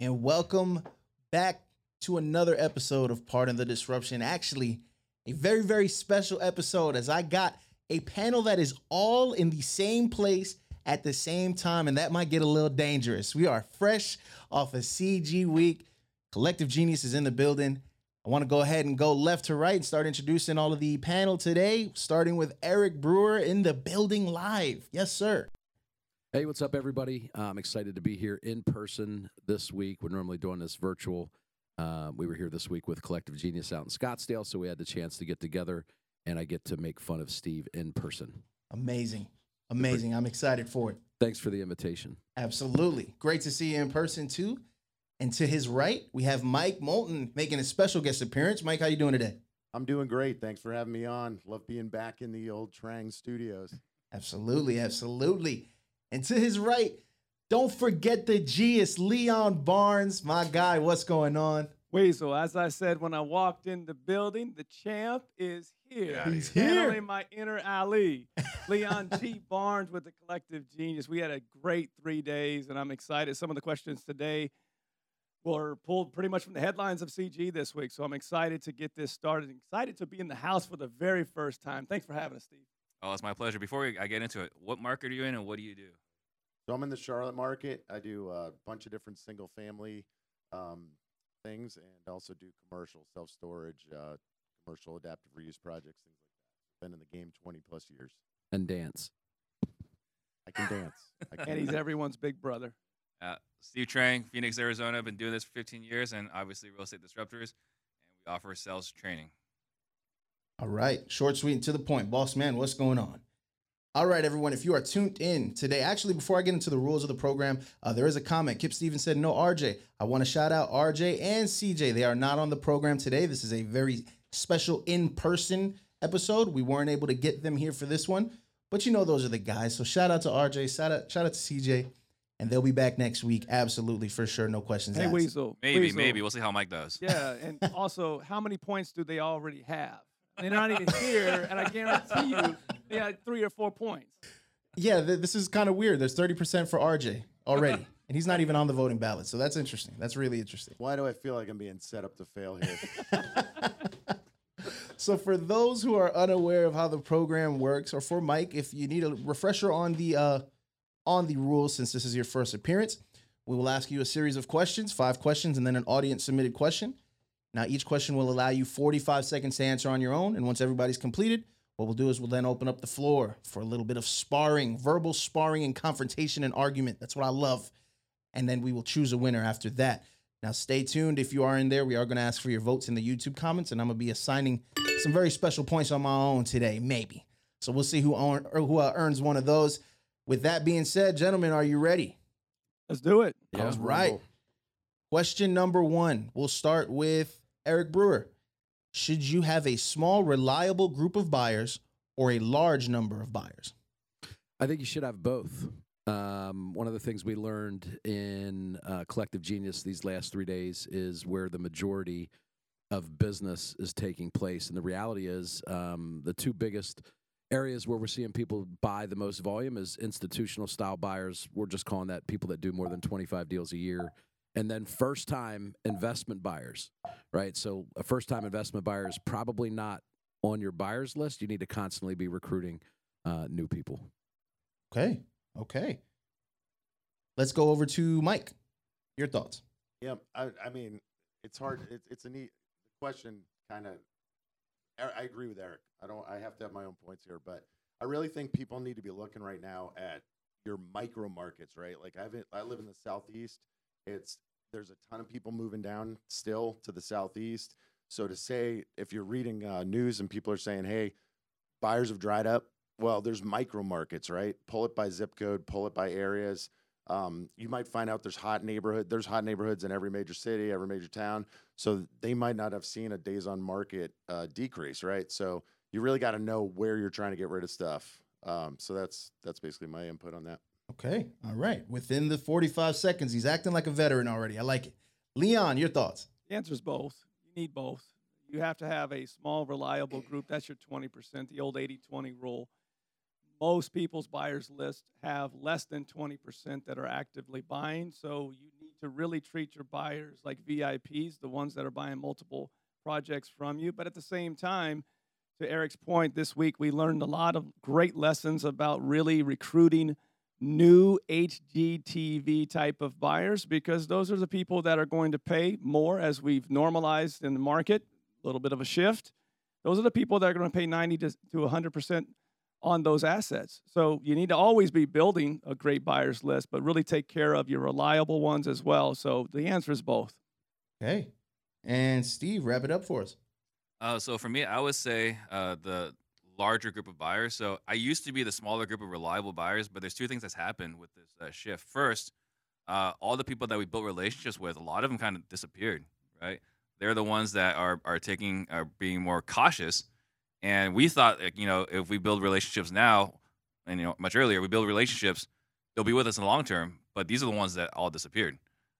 and welcome back to another episode of Pardon the Disruption. Actually, a very, very special episode as I got a panel that is all in the same place at the same time, and that might get a little dangerous. We are fresh off of CG Week. Collective Genius is in the building. I want to go ahead and go left to right and start introducing all of the panel today, starting with Eric Brewer in the building live. Yes, sir. Hey, what's up, everybody? Uh, I'm excited to be here in person this week. We're normally doing this virtual. Uh, we were here this week with Collective Genius out in Scottsdale, so we had the chance to get together, and I get to make fun of Steve in person. Amazing. Amazing. I'm excited for it. Thanks for the invitation. Absolutely. Great to see you in person, too. And to his right, we have Mike Moulton making a special guest appearance. Mike, how you doing today? I'm doing great. Thanks for having me on. Love being back in the old Trang studios. Absolutely. Absolutely. And to his right, don't forget the G. It's Leon Barnes, my guy. What's going on? Weasel, as I said when I walked in the building, the champ is here. He's here. Channeling my inner Ali. Leon G. Barnes with the Collective Genius. We had a great three days, and I'm excited. Some of the questions today were pulled pretty much from the headlines of CG this week. So I'm excited to get this started. Excited to be in the house for the very first time. Thanks for having us, Steve. Oh, it's my pleasure. Before we, I get into it, what market are you in and what do you do? So I'm in the Charlotte market. I do a bunch of different single family um, things and also do commercial self storage, uh, commercial adaptive reuse projects, things like that. Been in the game 20 plus years. And dance. I can dance. I can And he's everyone's big brother. Uh, Steve Trang, Phoenix, Arizona. Been doing this for 15 years and obviously real estate disruptors. And we offer sales training. All right. Short, sweet, and to the point. Boss man, what's going on? All right, everyone. If you are tuned in today, actually, before I get into the rules of the program, uh, there is a comment. Kip Stevens said, No, RJ. I want to shout out RJ and CJ. They are not on the program today. This is a very special in person episode. We weren't able to get them here for this one, but you know, those are the guys. So shout out to RJ, shout out, shout out to CJ, and they'll be back next week. Absolutely, for sure. No questions Hey, asked. Weasel. Maybe, Weasel. maybe. We'll see how Mike does. Yeah, and also, how many points do they already have? They're not even here, and I guarantee you, they had three or four points. Yeah, th- this is kind of weird. There's 30% for RJ already, and he's not even on the voting ballot. So that's interesting. That's really interesting. Why do I feel like I'm being set up to fail here? So for those who are unaware of how the program works, or for Mike, if you need a refresher on the uh, on the rules, since this is your first appearance, we will ask you a series of questions, five questions, and then an audience submitted question. Now each question will allow you 45 seconds to answer on your own, and once everybody's completed, what we'll do is we'll then open up the floor for a little bit of sparring, verbal sparring, and confrontation and argument. That's what I love. And then we will choose a winner after that. Now, stay tuned. If you are in there, we are going to ask for your votes in the YouTube comments, and I'm going to be assigning some very special points on my own today, maybe. So we'll see who earn, or who uh, earns one of those. With that being said, gentlemen, are you ready? Let's do it. Yeah. All right. Question number one. We'll start with Eric Brewer. Should you have a small, reliable group of buyers or a large number of buyers? I think you should have both. Um, one of the things we learned in uh, Collective Genius these last three days is where the majority of business is taking place. And the reality is, um, the two biggest areas where we're seeing people buy the most volume is institutional style buyers. We're just calling that people that do more than 25 deals a year. And then first time investment buyers, right? So a first time investment buyer is probably not on your buyers list. You need to constantly be recruiting uh, new people. Okay. Okay. Let's go over to Mike. Your thoughts? Yeah, I, I mean, it's hard. It's it's a neat question. Kind of, I agree with Eric. I don't. I have to have my own points here, but I really think people need to be looking right now at your micro markets, right? Like I've I live in the southeast. It's there's a ton of people moving down still to the southeast. So to say if you're reading uh, news and people are saying, "Hey, buyers have dried up," well, there's micro markets, right? Pull it by zip code, pull it by areas. Um, you might find out there's hot neighborhood. There's hot neighborhoods in every major city, every major town. So they might not have seen a days on market uh, decrease, right? So you really got to know where you're trying to get rid of stuff. Um, so that's that's basically my input on that. Okay. All right. Within the 45 seconds, he's acting like a veteran already. I like it. Leon, your thoughts? The answer is both. You need both. You have to have a small, reliable group. That's your 20%, the old 80 20 rule. most people's buyers list have less than 20% that are actively buying. So you need to really treat your buyers like VIPs, the ones that are buying multiple projects from you. But at the same time, to Eric's point, this week we learned a lot of great lessons about really recruiting new HGTV type of buyers because those are the people that are going to pay more as we've normalized in the market, a little bit of a shift. Those are the people that are going to pay 90 to, to 100% on those assets. So you need to always be building a great buyers list, but really take care of your reliable ones as well. So the answer is both. Okay. And Steve, wrap it up for us. Uh, so for me, I would say uh, the larger group of buyers. So I used to be the smaller group of reliable buyers, but there's two things that's happened with this uh, shift. First, uh, all the people that we built relationships with, a lot of them kind of disappeared. Right? They're the ones that are are taking are being more cautious, and we thought, like, you know, if we build relationships now, and you know, much earlier, we build relationships, they'll be with us in the long term. But these are the ones that all disappeared.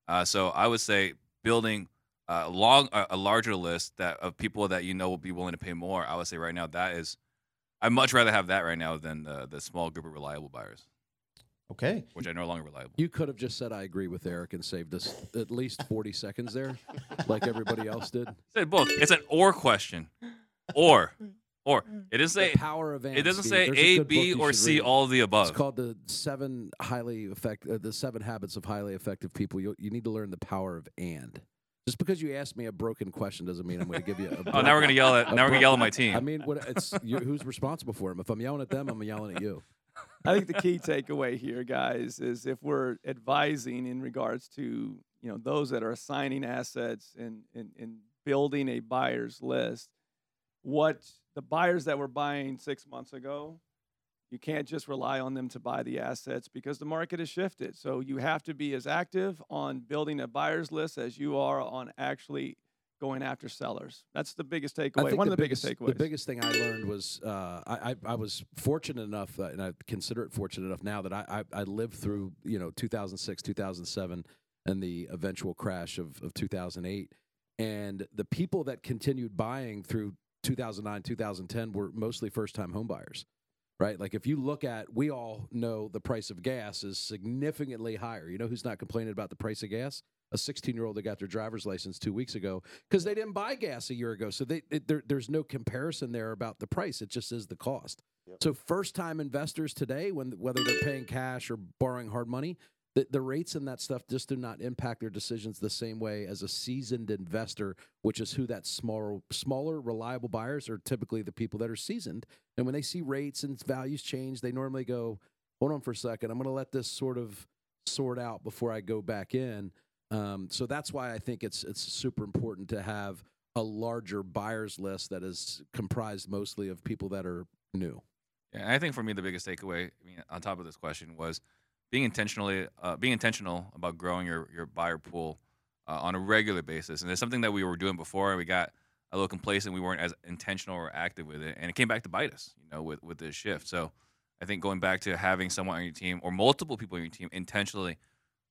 Uh, so I would say building a long, a, larger list that of people that you know will be willing to pay more. I would say right now that is, I'd much rather have that right now than the, the small group of reliable buyers, Okay. which are no longer reliable. You could have just said I agree with Eric and saved us at least 40 seconds there, like everybody else did. Said both. It's an or question, or, or it doesn't say The power of it doesn't say There's A, good book B, you or C, read. all of the above. It's called the seven highly effect, uh, the seven habits of highly effective people. You you need to learn the power of and. Just because you asked me a broken question doesn't mean I'm going to give you a. Oh, now we're gonna yell at now we're gonna yell at my team. I mean, what it's you, who's responsible for them? If I'm yelling at them, I'm yelling at you. I think the key takeaway here, guys, is if we're advising in regards to you know those that are assigning assets and and, and building a buyer's list, what the buyers that were buying six months ago, you can't just rely on them to buy the assets because the market has shifted. So you have to be as active on building a buyer's list as you are on actually going after sellers. That's the biggest takeaway. One of the biggest, takeaways. The biggest thing I learned was uh, I, I I was fortunate enough, uh, and I consider it fortunate enough now that I, I I lived through you know 2006, 2007, and the eventual crash of of 2008, and the people that continued buying through 2009, 2010 were mostly first time home buyers. Right, like if you look at, we all know the price of gas is significantly higher. You know who's not complaining about the price of gas? A 16 year old that got their driver's license two weeks ago because they didn't buy gas a year ago. So they, it, there, there's no comparison there about the price. It just is the cost. Yep. So first time investors today, when whether they're paying cash or borrowing hard money, the, the rates and that stuff just do not impact their decisions the same way as a seasoned investor, which is who that smaller, smaller, reliable buyers are typically the people that are seasoned. And when they see rates and values change, they normally go, "Hold on for a second, I'm going to let this sort of sort out before I go back in." Um, so that's why I think it's it's super important to have a larger buyers list that is comprised mostly of people that are new. Yeah, I think for me the biggest takeaway, I mean, on top of this question, was being intentionally uh, being intentional about growing your your buyer pool uh, on a regular basis, and it's something that we were doing before, and we got a little complacent. We weren't as intentional or active with it, and it came back to bite us, you know, with with this shift. So I think going back to having someone on your team or multiple people on your team intentionally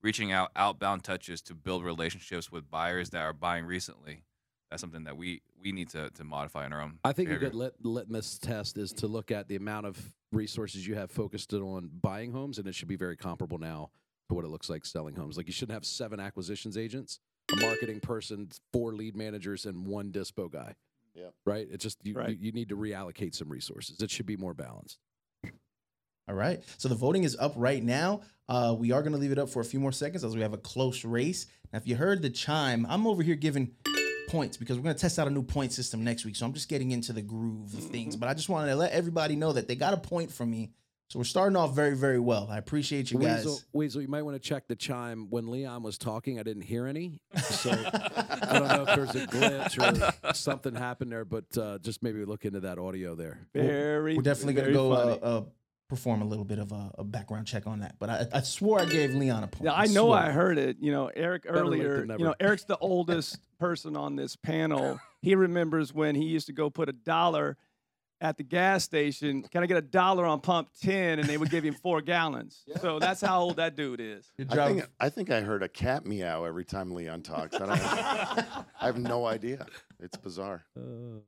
reaching out outbound touches to build relationships with buyers that are buying recently. That's something that we we need to to modify in our own. I think a good lit- litmus test is to look at the amount of resources you have focused on buying homes, and it should be very comparable now to what it looks like selling homes. Like you shouldn't have seven acquisitions agents, a marketing person, four lead managers, and one dispo guy. Yep. Right. It just you, Right. you you need to reallocate some resources. It should be more balanced. All right. So the voting is up right now. Uh, we are going to leave it up for a few more seconds as we have a close race. Now, if you heard the chime, I'm over here giving points because we're going to test out a new point system next week. So I'm just getting into the groove of things. But I just wanted to let everybody know that they got a point from me. So we're starting off very, very well. I appreciate you guys. Weasel, Weasel, you might want to check the chime. When Leon was talking, I didn't hear any. So I don't know if there's a glitch or something happened there, but uh, just maybe look into that audio there. very, We're definitely going to very go uh, uh, perform a little bit of a, a background check on that. But I, I swore I gave Leon a point. Yeah, I know swore. I heard it. You know, Eric Better earlier, you know, Eric's the oldest person on this panel. He remembers when he used to go put a dollar at the gas station, "Can I get a dollar on pump 10?" and they would give him four gallons. So that's how old that dude is. I think I think I heard a cat meow every time Leon talks. I, don't, I have no idea. It's bizarre.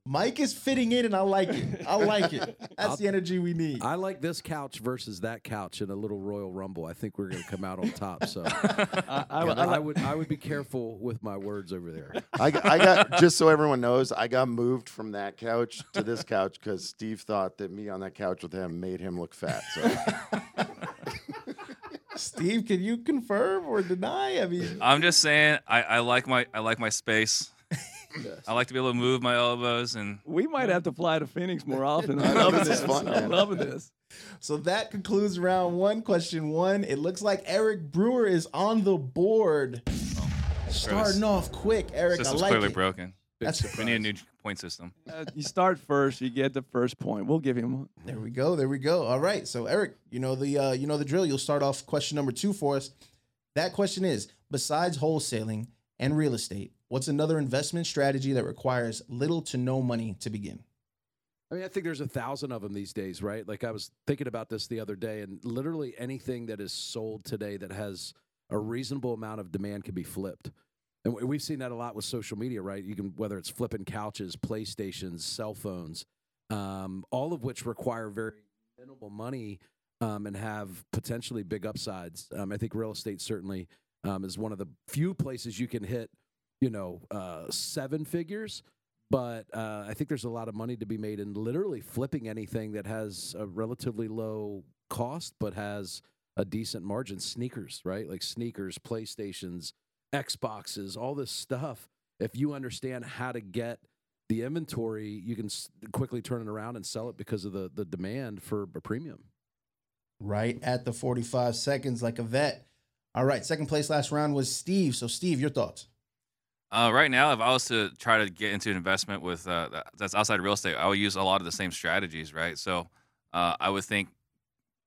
Mike is fitting in, and I like it. I like it. That's I'll- the energy we need. I like this couch versus that couch in a little Royal Rumble. I think we're going to come out on top. So I, I, Yeah, I, I like- would I would be careful with my words over there. I, got- I got just so everyone knows, I got moved from that couch to this couch because Steve thought that me on that couch with him made him look fat. So Steve, can you confirm or deny? I mean, I'm just saying, I, I like my I like my space. I like to be able to move my elbows and we might have to fly to Phoenix more often. I I'm loving this this. fun, I'm loving this. so that concludes round one. Question one. It looks like Eric Brewer is on the board. Starting off quick, Eric. I system's like clearly it. broken. That's We need a new point system. Uh, you start first, you get the first point. We'll give him one. There we go. There we go. All right. So Eric, you know the uh, you know the drill. You'll start off question number two for us. That question is: besides wholesaling and real estate, what's another investment strategy that requires little to no money to begin? I mean, I think there's a thousand of them these days, right? Like I was thinking about this the other day, and literally anything that is sold today that has a reasonable amount of demand can be flipped. And we- we've seen that a lot with social media, right? You can whether it's flipping couches, PlayStations, cell phones, um, all of which require very minimal money um, and have potentially big upsides. Um, I think real estate certainly um, is one of the few places you can hit, you know, uh, seven figures but uh, I think there's a lot of money to be made in literally flipping anything that has a relatively low cost but has a decent margin. Sneakers, right? Like sneakers, PlayStations, Xboxes, all this stuff. If you understand how to get the inventory, you can quickly turn it around and sell it because of the the demand for a premium. Right at the 45 seconds, like a vet. All right. Second place last round was Steve. So Steve, your thoughts? Uh, right now, if I was to try to get into an investment with uh, that- that's outside real estate, I would use a lot of the same strategies, right? So uh, I would think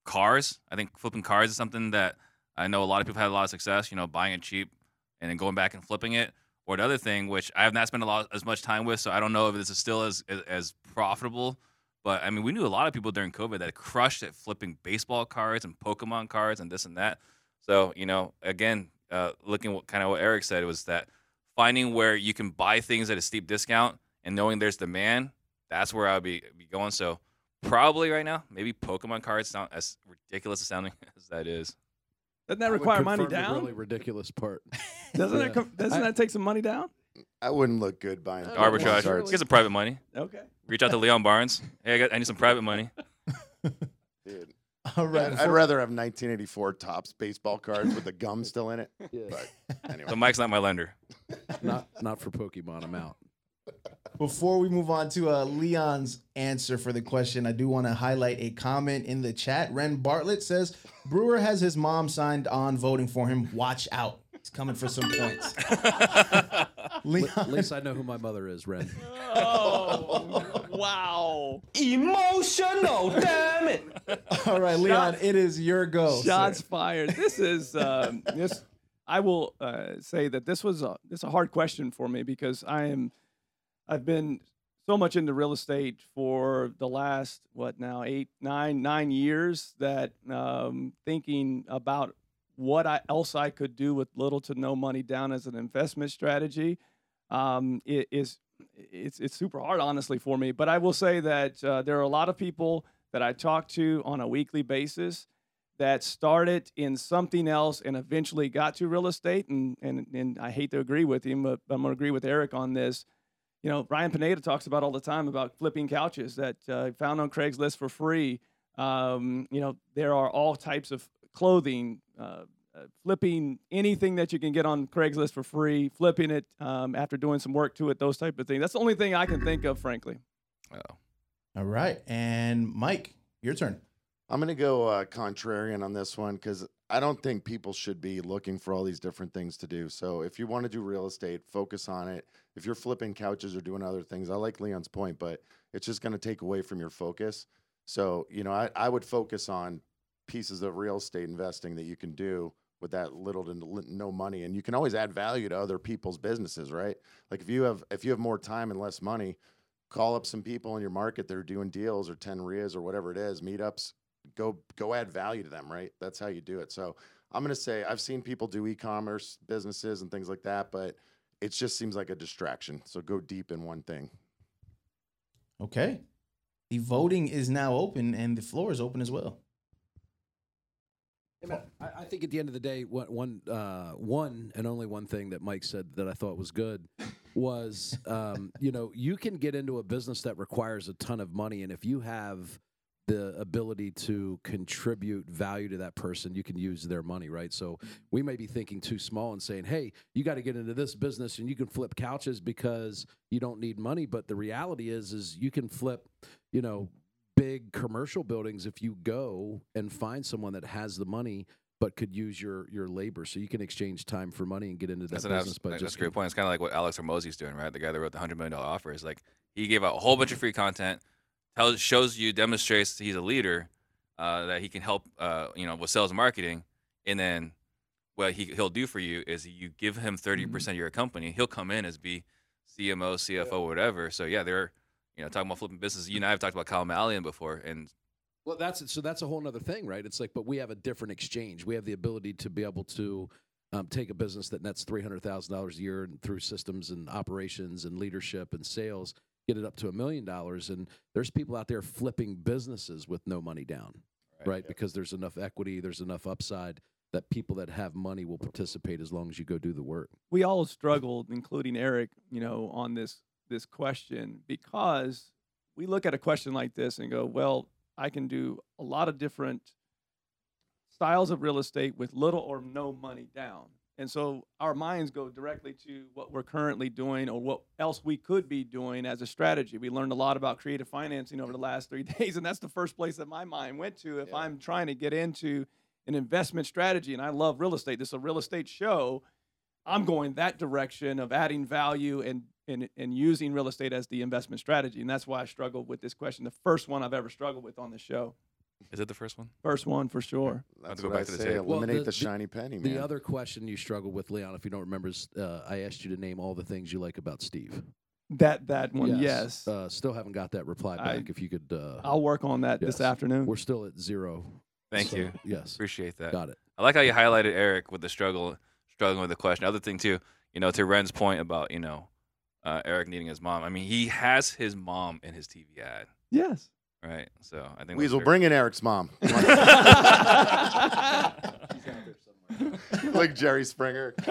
cars. I think flipping cars is something that I know a lot of people had a lot of success. You know, buying it cheap and then going back and flipping it. Or the other thing, which I have not spent a lot as much time with, so I don't know if this is still as as, as profitable. But I mean, we knew a lot of people during COVID that crushed at flipping baseball cards and Pokemon cards and this and that. So you know, again, uh, looking what kind of what Eric said was that finding where you can buy things at a steep discount and knowing there's demand, that's where I would be, be going. So probably right now, maybe Pokemon cards sound as ridiculous as sounding as that is. Doesn't that I would require money confirm the down? Really ridiculous part. Doesn't Yeah. that com- doesn't I- that take some money down? I wouldn't look good buying Uh, Arbitrage. cards. Get some private money. Okay. Reach out to Leon Barnes. Hey, I, got, I need some private money. Dude, All right. I'd, I'd rather have 1984 Topps baseball cards with the gum still in it. Yeah. But anyway, So Mike's not my lender. not not for Pokemon. I'm out. Before we move on to uh, Leon's answer for the question, I do want to highlight a comment in the chat. Ren Bartlett says Brewer has his mom signed on voting for him. Watch out. He's coming for some points. At least I know who my mother is, Ren. Oh wow! Emotional, damn it. all right, Leon, it is your go. sir. Shots fired. This is um, this. I will uh, say that this was a this is a hard question for me because I am I've been so much into real estate for the last what now eight nine nine years that um, thinking about what I, else I could do with little to no money down as an investment strategy um, i- is it's it's super hard honestly for me. But I will say that uh, there are a lot of people that I talk to on a weekly basis that started in something else and eventually got to real estate. And and and I hate to agree with him, but I'm to agree with Eric on this. You know, Ryan Pineda talks about all the time about flipping couches that uh, found on Craigslist for free. Um, you know, there are all types of clothing, uh, uh, flipping anything that you can get on Craigslist for free, flipping it um, after doing some work to it, those type of things. That's the only thing I can think of, frankly. Oh. All right. And Mike, your turn. I'm going to go uh, contrarian on this one because I don't think people should be looking for all these different things to do. So if you want to do real estate, focus on it. If you're flipping couches or doing other things, I like Leon's point, but it's just going to take away from your focus. So, you know, I, I would focus on pieces of real estate investing that you can do with that little to no money and you can always add value to other people's businesses right like if you have if you have more time and less money call up some people in your market that are doing deals or 10 REIAs or whatever it is, meetups, go go add value to them, right? That's how you do it. So I'm gonna say I've seen people do e-commerce businesses and things like that, but it just seems like a distraction. So go deep in one thing. Okay. The voting is now open and the floor is open as well. I, I think at the end of the day, one, one, uh, one and only one thing that Mike said that I thought was good was, um, you know, you can get into a business that requires a ton of money, and if you have the ability to contribute value to that person, you can use their money, right? So we may be thinking too small and saying, "Hey, you got to get into this business and you can flip couches because you don't need money." But the reality is, is you can flip, you know, big commercial buildings if you go and find someone that has the money but could use your your labor. So you can exchange time for money and get into that That's, business. that's just a great point. It's kind of like what Alex Hormozi's doing, right? The guy that wrote the hundred million dollar offer is like he gave out a whole bunch of free content, tells, shows you, demonstrates he's a leader, uh, that he can help, uh, you know, with sales and marketing, and then what he he'll do for you is you give him 30 percent of your company, he'll come in as be CMO, CFO, whatever. So yeah, they're you know talking about flipping business. You and I have talked about Kyle Malian before, and Well, that's so that's a whole other thing, right? It's like, but we have a different exchange. We have the ability to be able to um, take a business that nets three hundred thousand dollars a year and through systems and operations and leadership and sales, get it up to a million dollars. And there's people out there flipping businesses with no money down, right? Because there's enough equity, there's enough upside that people that have money will participate as long as you go do the work. we all struggled, including Eric, you know, on this this question because we look at a question like this and go, well, I can do a lot of different styles of real estate with little or no money down. And so our minds go directly to what we're currently doing or what else we could be doing as a strategy. We learned a lot about creative financing over the last three days, and that's the first place that my mind went to if Yeah. I'm trying to get into an investment strategy. And I love real estate. This is a real estate show. I'm going that direction of adding value and, and and using real estate as the investment strategy. And that's why I struggled with this question. The first one I've ever struggled with on the show. is it the first one? First one for sure. That's go what back I to the say. table. Eliminate the- the, the- shiny penny, man. The other question you struggled with, Leon, if you don't remember, is uh, I asked you to name all the things you like about Steve. That that one, yes. Uh, still haven't got that reply I- back. if you could, uh, I'll work on that this afternoon. we're still at zero. Thank So, you. Yes, Appreciate that. got it. I like how you highlighted Eric with the struggle, struggling with the question. Other thing too, you know, to Ren's point about you know, uh, Eric needing his mom. I mean, he has his mom in his TV ad, yes. right? So I think that's Weasel, bring in Eric's mom. like Jerry Springer.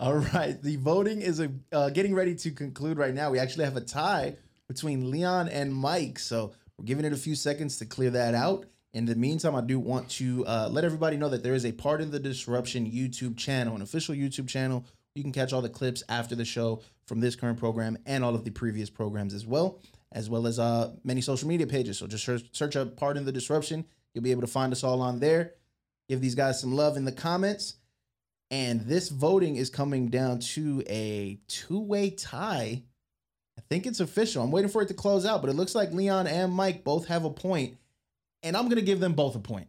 All right. The voting is uh, uh, getting ready to conclude right now. We actually have a tie between Leon and Mike. So we're giving it a few seconds to clear that out. In the meantime, I do want to uh, let everybody know that there is a Pardon the Disruption YouTube channel, an official YouTube channel. You can catch all the clips after the show from this current program and all of the previous programs as well, as well as uh, many social media pages. So just search, search up Pardon the Disruption. You'll be able to find us all on there. Give these guys some love in the comments. And this voting is coming down to a two way tie. I think it's official. I'm waiting for it to close out, but it looks like Leon and Mike both have a point, And I'm going to give them both a point.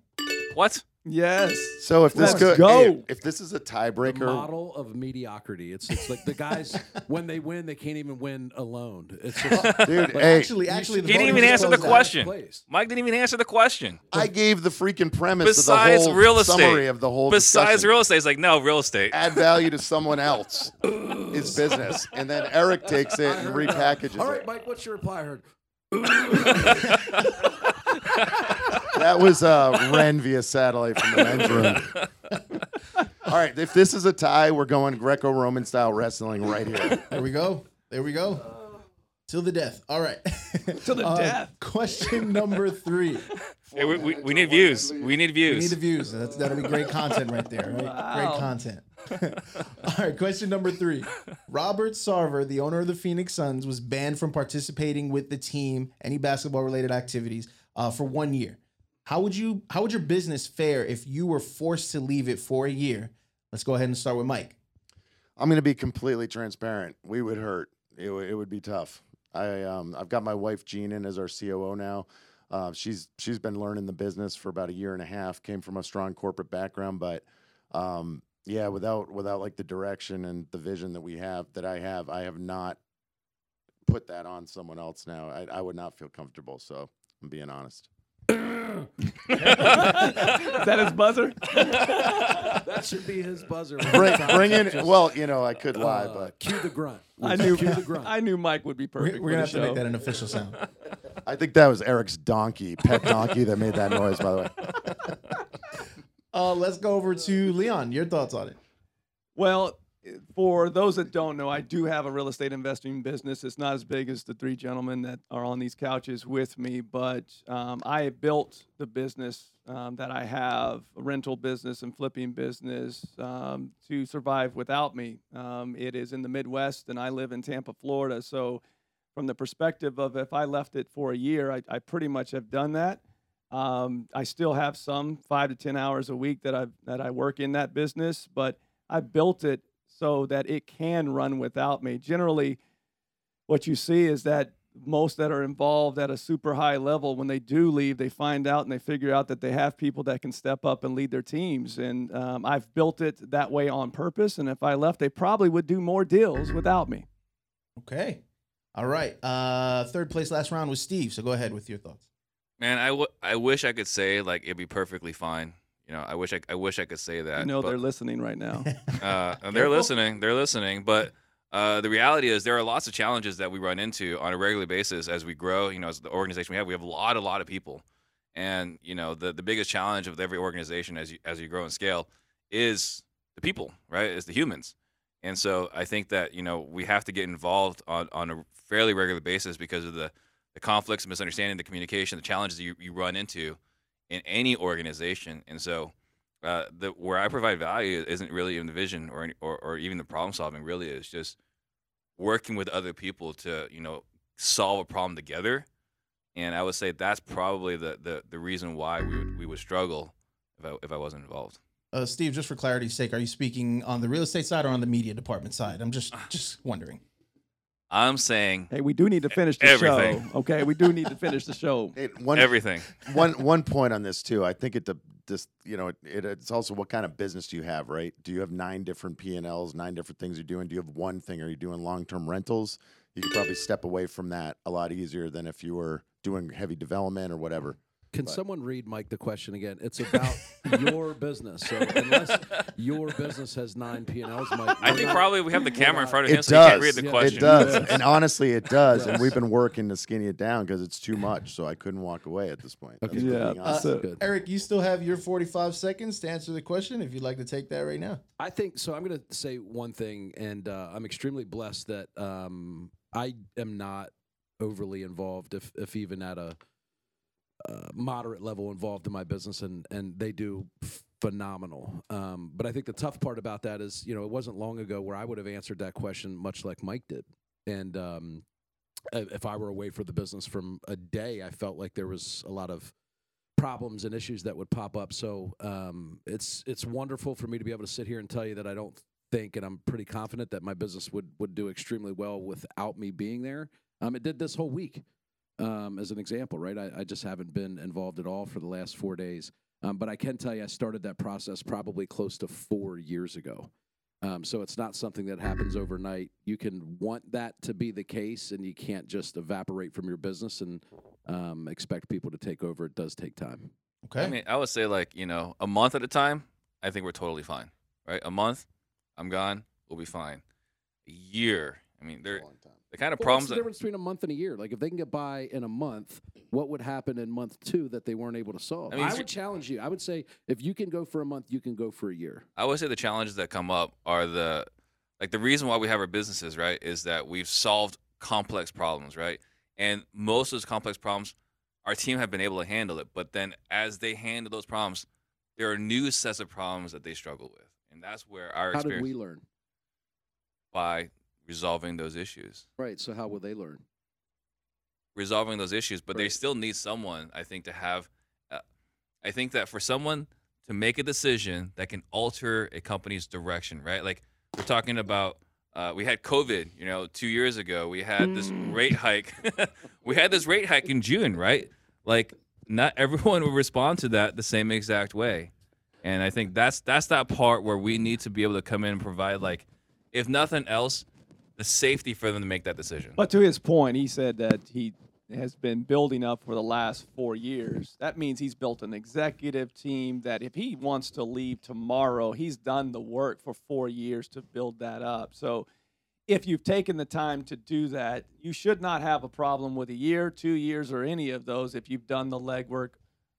What? Yes. So if this Let's could, go. hey, if this is a The tiebreaker, model of mediocrity. It's it's like the guys when they win, they can't even win alone. It's just dude. Like, hey, Actually, actually, the He didn't voting even just answer the closed out. question. place. Mike didn't even answer the question. I gave the freaking premise Besides of the whole real estate. summary of the whole. Besides discussion. real estate, it's like no real estate. add value to someone else is business, and then Eric takes it and repackages it. All right, it. Mike, what's your reply? I heard. That was uh, Ren via satellite from the men's room. All right, if this is a tie, we're going Greco-Roman style wrestling right here. There we go. There we go. Till the death. All right. Till the Uh, death. Question number three. Hey, we, we, we need views. We need views. We need the views. That's, that'll be great content right there. Right? Wow. Great content. All right. Question number three. Robert Sarver, the owner of the Phoenix Suns, was banned from participating with the team, any basketball related activities, uh, for one year. How would you? How would your business fare if you were forced to leave it for a year? Let's go ahead and start with Mike. I'm going to be completely transparent. We would hurt. It, would- it would be tough. I um I've got my wife Jean in as our COO now. Uh, she's she's been learning the business for about a year and a half. Came from a strong corporate background, but um yeah, without without like the direction and the vision that we have that I have, I have not put that on someone else now. I, I would not feel comfortable. So I'm being honest. Is that his buzzer? that should be his buzzer. Bring, bring in. Just, Well, you know, I could lie, uh, but cue the grunt. I knew cue the grunt. I knew Mike would be We're, perfect. we're gonna have for to make that an official sound. I think that was Eric's donkey, pet donkey, that made that noise. By the way, Uh, let's go over to Leon. Your thoughts on it? Well, for those that don't know, I do have a real estate investing business. It's not as big as the three gentlemen that are on these couches with me, but um, I built the business um, that I have, a rental business and flipping business, um, to survive without me. Um, it is in the Midwest, and I live in Tampa, Florida. So, from the perspective of if I left it for a year, I, I pretty much have done that. Um, I still have some five to ten hours a week that I that I work in that business, but I built it so that it can run without me. Generally, what you see is that most that are involved at a super high level, when they do leave, they find out and they figure out that they have people that can step up and lead their teams. And um, I've built it that way on purpose. And if I left, they probably would do more deals without me. Okay. All right. Uh, third place last round was Steve. So go ahead with your thoughts. Man, I, w- I wish I could say like it'd be perfectly fine. You know, I wish I, I wish I could say that. You know but- they're listening right now. uh, and they're listening. They're listening. But uh, the reality is, there are lots of challenges that we run into on a regular basis as we grow. You know, as the organization we have, we have a lot, a lot of people, and you know, the the biggest challenge of every organization as you as you grow and scale is the people, right? Is the humans. And so I think that you know we have to get involved on on a fairly regular basis because of the the conflicts, misunderstanding, the communication, the challenges you, you run into in any organization. And so uh, the where I provide value isn't really in the vision or, any, or or even the problem solving. Really, is just working with other people to you know solve a problem together. And I would say that's probably the the, the reason why we would we would struggle if I if I wasn't involved. Uh, Steve, just for clarity's sake, are you speaking on the real estate side or on the media department side? I'm just just wondering. I'm saying hey, we do need to finish the Everything. show. Okay, we do need to finish the show. Hey, one everything. one one point on this too. I think it de- just you know it, it, it's also what kind of business do you have, right? Do you have nine different P and Ls, nine different things you're doing? Do you have one thing? Are you doing long term rentals? You could probably step away from that a lot easier than if you were doing heavy development or whatever. Can But- someone read Mike the question again? It's about your business. So unless your business has nine P and Ls, Mike, I think not- probably we have the camera in front of him, It so you can't does. read the Yeah, question. It does, and honestly, it does. And we've been working to skinny it down because it's too much. So I couldn't walk away at this point. Okay. Yeah, being. Uh, Good. Eric, you still have your 45 seconds to answer the question if you'd like to take that right now. I think so. I'm going to say one thing, and uh, I'm extremely blessed that um, I am not overly involved, if if even at a uh, moderate level involved in my business, and and they do phenomenal. Um, but I think the tough part about that is, you know, it wasn't long ago where I would have answered that question much like Mike did, and um, if I were away for the business from a day, I felt like there was a lot of problems and issues that would pop up. So um, it's it's wonderful for me to be able to sit here and tell you that I don't think, and I'm pretty confident that my business would would do extremely well without me being there. Um, it did this whole week, um, as an example, right? I, I just haven't been involved at all for the last four days. Um, but I can tell you, I started that process probably close to four years ago. Um, so it's not something that happens overnight. You can want that to be the case, and you can't just evaporate from your business and um, expect people to take over. It does take time. Okay. I mean, I would say like you know a month at a time. I think we're totally fine, right? A month, I'm gone. We'll be fine. A year. I mean, It's they're a long time. the kind of Well, problems what's the difference between a month and a year? Like if they can get by in a month, what would happen in month two that they weren't able to solve? I I, would challenge you. I would say if you can go for a month, you can go for a year. I would say the challenges that come up are the like the reason why we have our businesses, right, is that we've solved complex problems, right? And most of those complex problems, our team have been able to handle it. But then as they handle those problems, there are new sets of problems that they struggle with. And that's where our How did experience we learn? by resolving those issues. Right. So how will they learn? resolving those issues, but they still need someone, I think, to have. Uh, I think that for someone to make a decision that can alter a company's direction, right? Like we're talking about, uh, we had COVID, you know, two years ago. We had this rate hike. we had this rate hike in June, right? Like not everyone will respond to that the same exact way, and I think that's that's that part where we need to be able to come in and provide, like, if nothing else, the safety for them to make that decision. But to his point, he said that he has been building up for the last four years. That means he's built an executive team that if he wants to leave tomorrow, he's done the work for four years to build that up. So if you've taken the time to do that, you should not have a problem with a year, two years, or any of those if you've done the legwork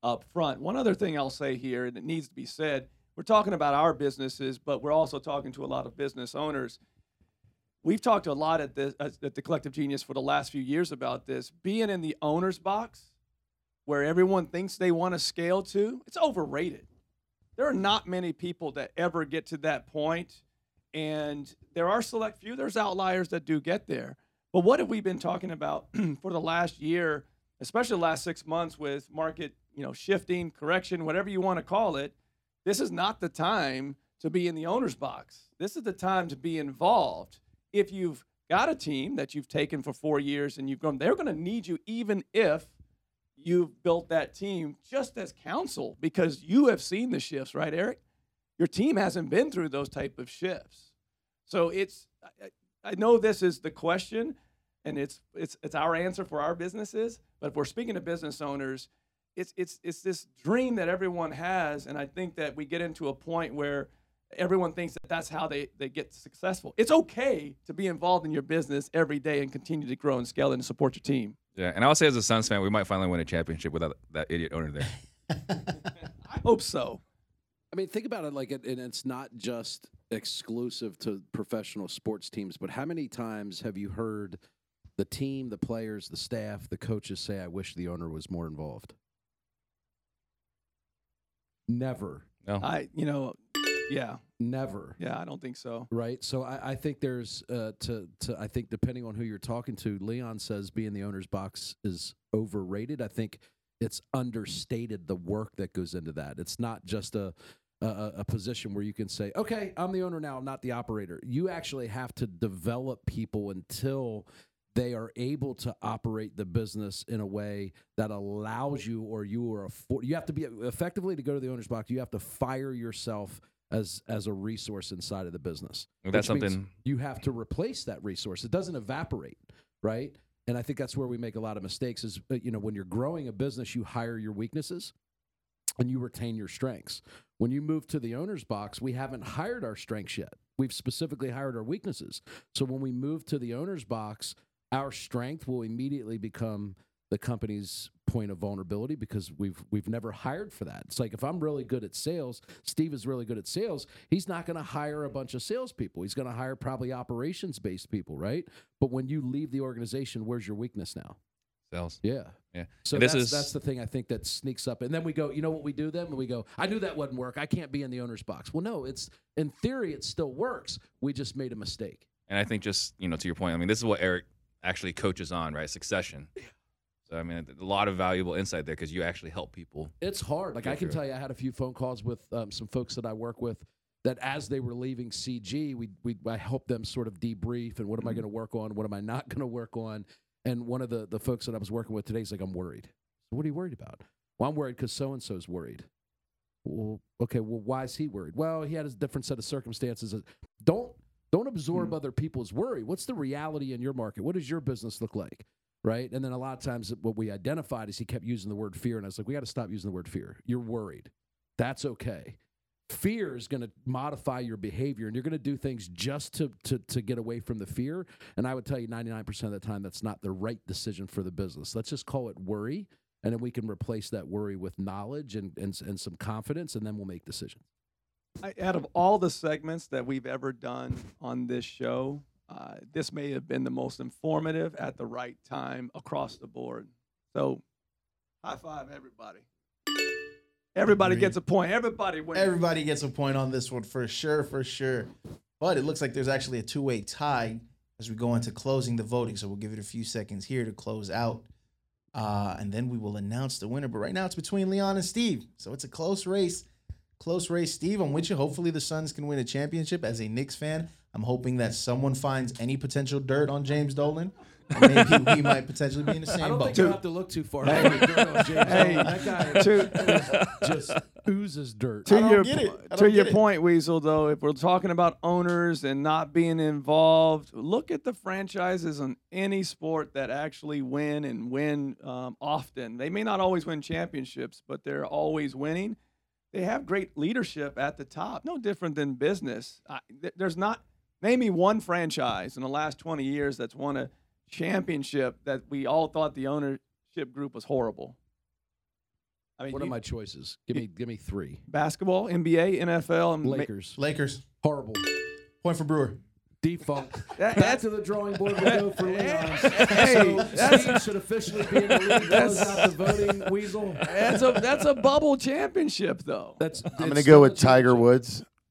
up front. One other thing I'll say here, and it needs to be said, we're talking about our businesses, but we're also talking to a lot of business owners we've talked a lot at the at the collective genius for the last few years about this. Being in the owner's box where everyone thinks they want to scale to it's overrated. There are not many people that ever get to that point and there are select few there's outliers that do get there. But what have we been talking about for the last year especially the last six months with market you know shifting correction whatever you want to call it this is not the time to be in the owner's box. This is the time to be involved if you've got a team that you've taken for four years and you've grown, they're going to need you even if you've built that team just as counsel because you have seen the shifts, right, Eric? Your team hasn't been through those type of shifts. So it's I, know this is the question and it's it's it's our answer for our businesses, but if we're speaking to business owners, it's it's it's this dream that everyone has and I think that we get into a point where everyone thinks that that's how they, they get successful. It's okay to be involved in your business every day and continue to grow and scale and support your team. Yeah, and I would say as a Suns fan, we might finally win a championship without that idiot owner there. I hope so. I mean, think about it like it, and it's not just exclusive to professional sports teams, but how many times have you heard the team, the players, the staff, the coaches say, I wish the owner was more involved? Never. No. I, you know, yeah, Never. yeah, I don't think so. Right. So I, I think there's uh, to to I think depending on who you're talking to, Leon says being the owner's box is overrated. I think it's understated the work that goes into that. It's not just a a, a position where you can say, okay, I'm the owner now, I'm not the operator. You actually have to develop people until they are able to operate the business in a way that allows you or you are afford you have to be effectively to go to the owner's box you have to fire yourself as as a resource inside of the business that's something- you have to replace that resource. It doesn't evaporate right? And i think that's where we make a lot of mistakes is uh, you know when you're growing a business you hire your weaknesses and you retain your strengths. When you move to the owner's box we haven't hired our strengths yet. We've specifically hired our weaknesses. So when we move to the owner's box our strength will immediately become the company's point of vulnerability because we've we've never hired for that. It's like if I'm really good at sales, Steve is really good at sales. He's not going to hire a bunch of salespeople. He's going to hire probably operations based people, right? But when you leave the organization, where's your weakness now? Sales. Yeah. Yeah. So And this that's, is- that's the thing I think that sneaks up. And then we go, you know what we do then? We go, I knew that wouldn't work. I can't be in the owner's box. Well, no, it's in theory, it still works. We just made a mistake. And I think just you know to your point, I mean this is what Eric actually coaches on, right? Succession. So I mean a lot of valuable insight there because you actually help people. It's hard. Like I can tell you, I had a few phone calls with um, some folks that I work with. That as they were leaving CG, we we I helped them sort of debrief and what am I going to work on, what am I not going to work on. And one of the the folks that I was working with today is like, I'm worried. So what are you worried about? Well, I'm worried because so and so's worried. Well, okay. Well, why is he worried? Well, he had a different set of circumstances. Don't don't absorb other people's worry. What's the reality in your market? What does your business look like? Right. And then a lot of times what we identified is he kept using the word fear. And I was like, we got to stop using the word fear. You're worried. That's okay. Fear is going to modify your behavior and you're going to do things just to, to, to get away from the fear. And I would tell you 99% of the time, that's not the right decision for the business. Let's just call it worry. And then we can replace that worry with knowledge and, and, and some confidence, and then we'll make decisions. I, out of all the segments that we've ever done on this show, uh, this may have been the most informative at the right time across the board. So, high five, everybody. Everybody Agreed. gets a point. Everybody wins. Everybody gets a point on this one for sure, for sure. But it looks like there's actually a two way tie as we go into closing the voting. So we'll give it a few seconds here to close out. Uh, and then we will announce the winner. But right now it's between Leon and Steve. So it's a close race. Close race, Steve. I'm with you. Hopefully the Suns can win a championship. As a Knicks fan, I'm hoping that someone finds any potential dirt on James Dolan. Maybe we might potentially be in the I same don't boat. think you don't have to look too far. Hey. Hey, James Hey, Harden. that guy to- just oozes dirt. I to don't your get it. I to don't your get it. point, Weasel. Though, if we're talking about owners and not being involved, look at the franchises in any sport that actually win and win um, often. They may not always win championships, but they're always winning. They have great leadership at the top. No different than business. I, th- there's not name me one franchise in the last 20 years that's won a championship that we all thought the ownership group was horrible. I mean, What are my choices? Give me, give me three. basketball, NBA, NFL, and ma- Lakers, Lakers. horrible, Point for Brewer. defunct. That- Back that's- to the drawing board we go for Leon's. Hey, so that's- Steve should officially be in the league. Close out the voting, Weasel. That's a that's a bubble championship though. That's. I'm gonna go with Tiger Woods.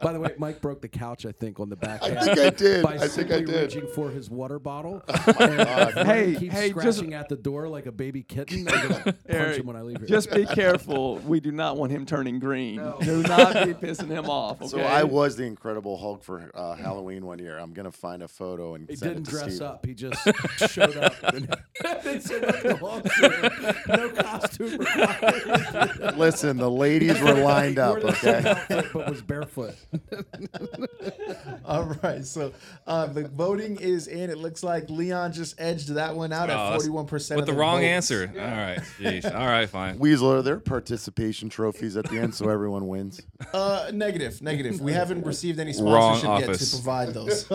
By the way, Mike broke the couch. I think on the back. I think I did. By I think I simply did. reaching for his water bottle. God. Hey, keeps hey, just- at the door like a baby kitten. I'm gonna punch Eric, him when I leave here. Just be careful. We do not want him turning green. Do not be pissing him off. Okay? So I was the Incredible Hulk for uh, Halloween one year. I'm gonna find a photo and He send didn't it to dress Steve. up. He just showed up. And they said, "Let the Hawks in." no costume required. Listen, the ladies were lined up. wore the same Okay. outfit, but was barefoot. All right, so uh, the voting is in. It looks like Leon just edged that one out Oh, at that's- forty-one percent. With the wrong answer. All right. Jeez. All right, fine. Weasel, are there participation trophies at the end so everyone wins? Uh, negative, negative. We haven't received any Wrong sponsorship yet to office. provide those.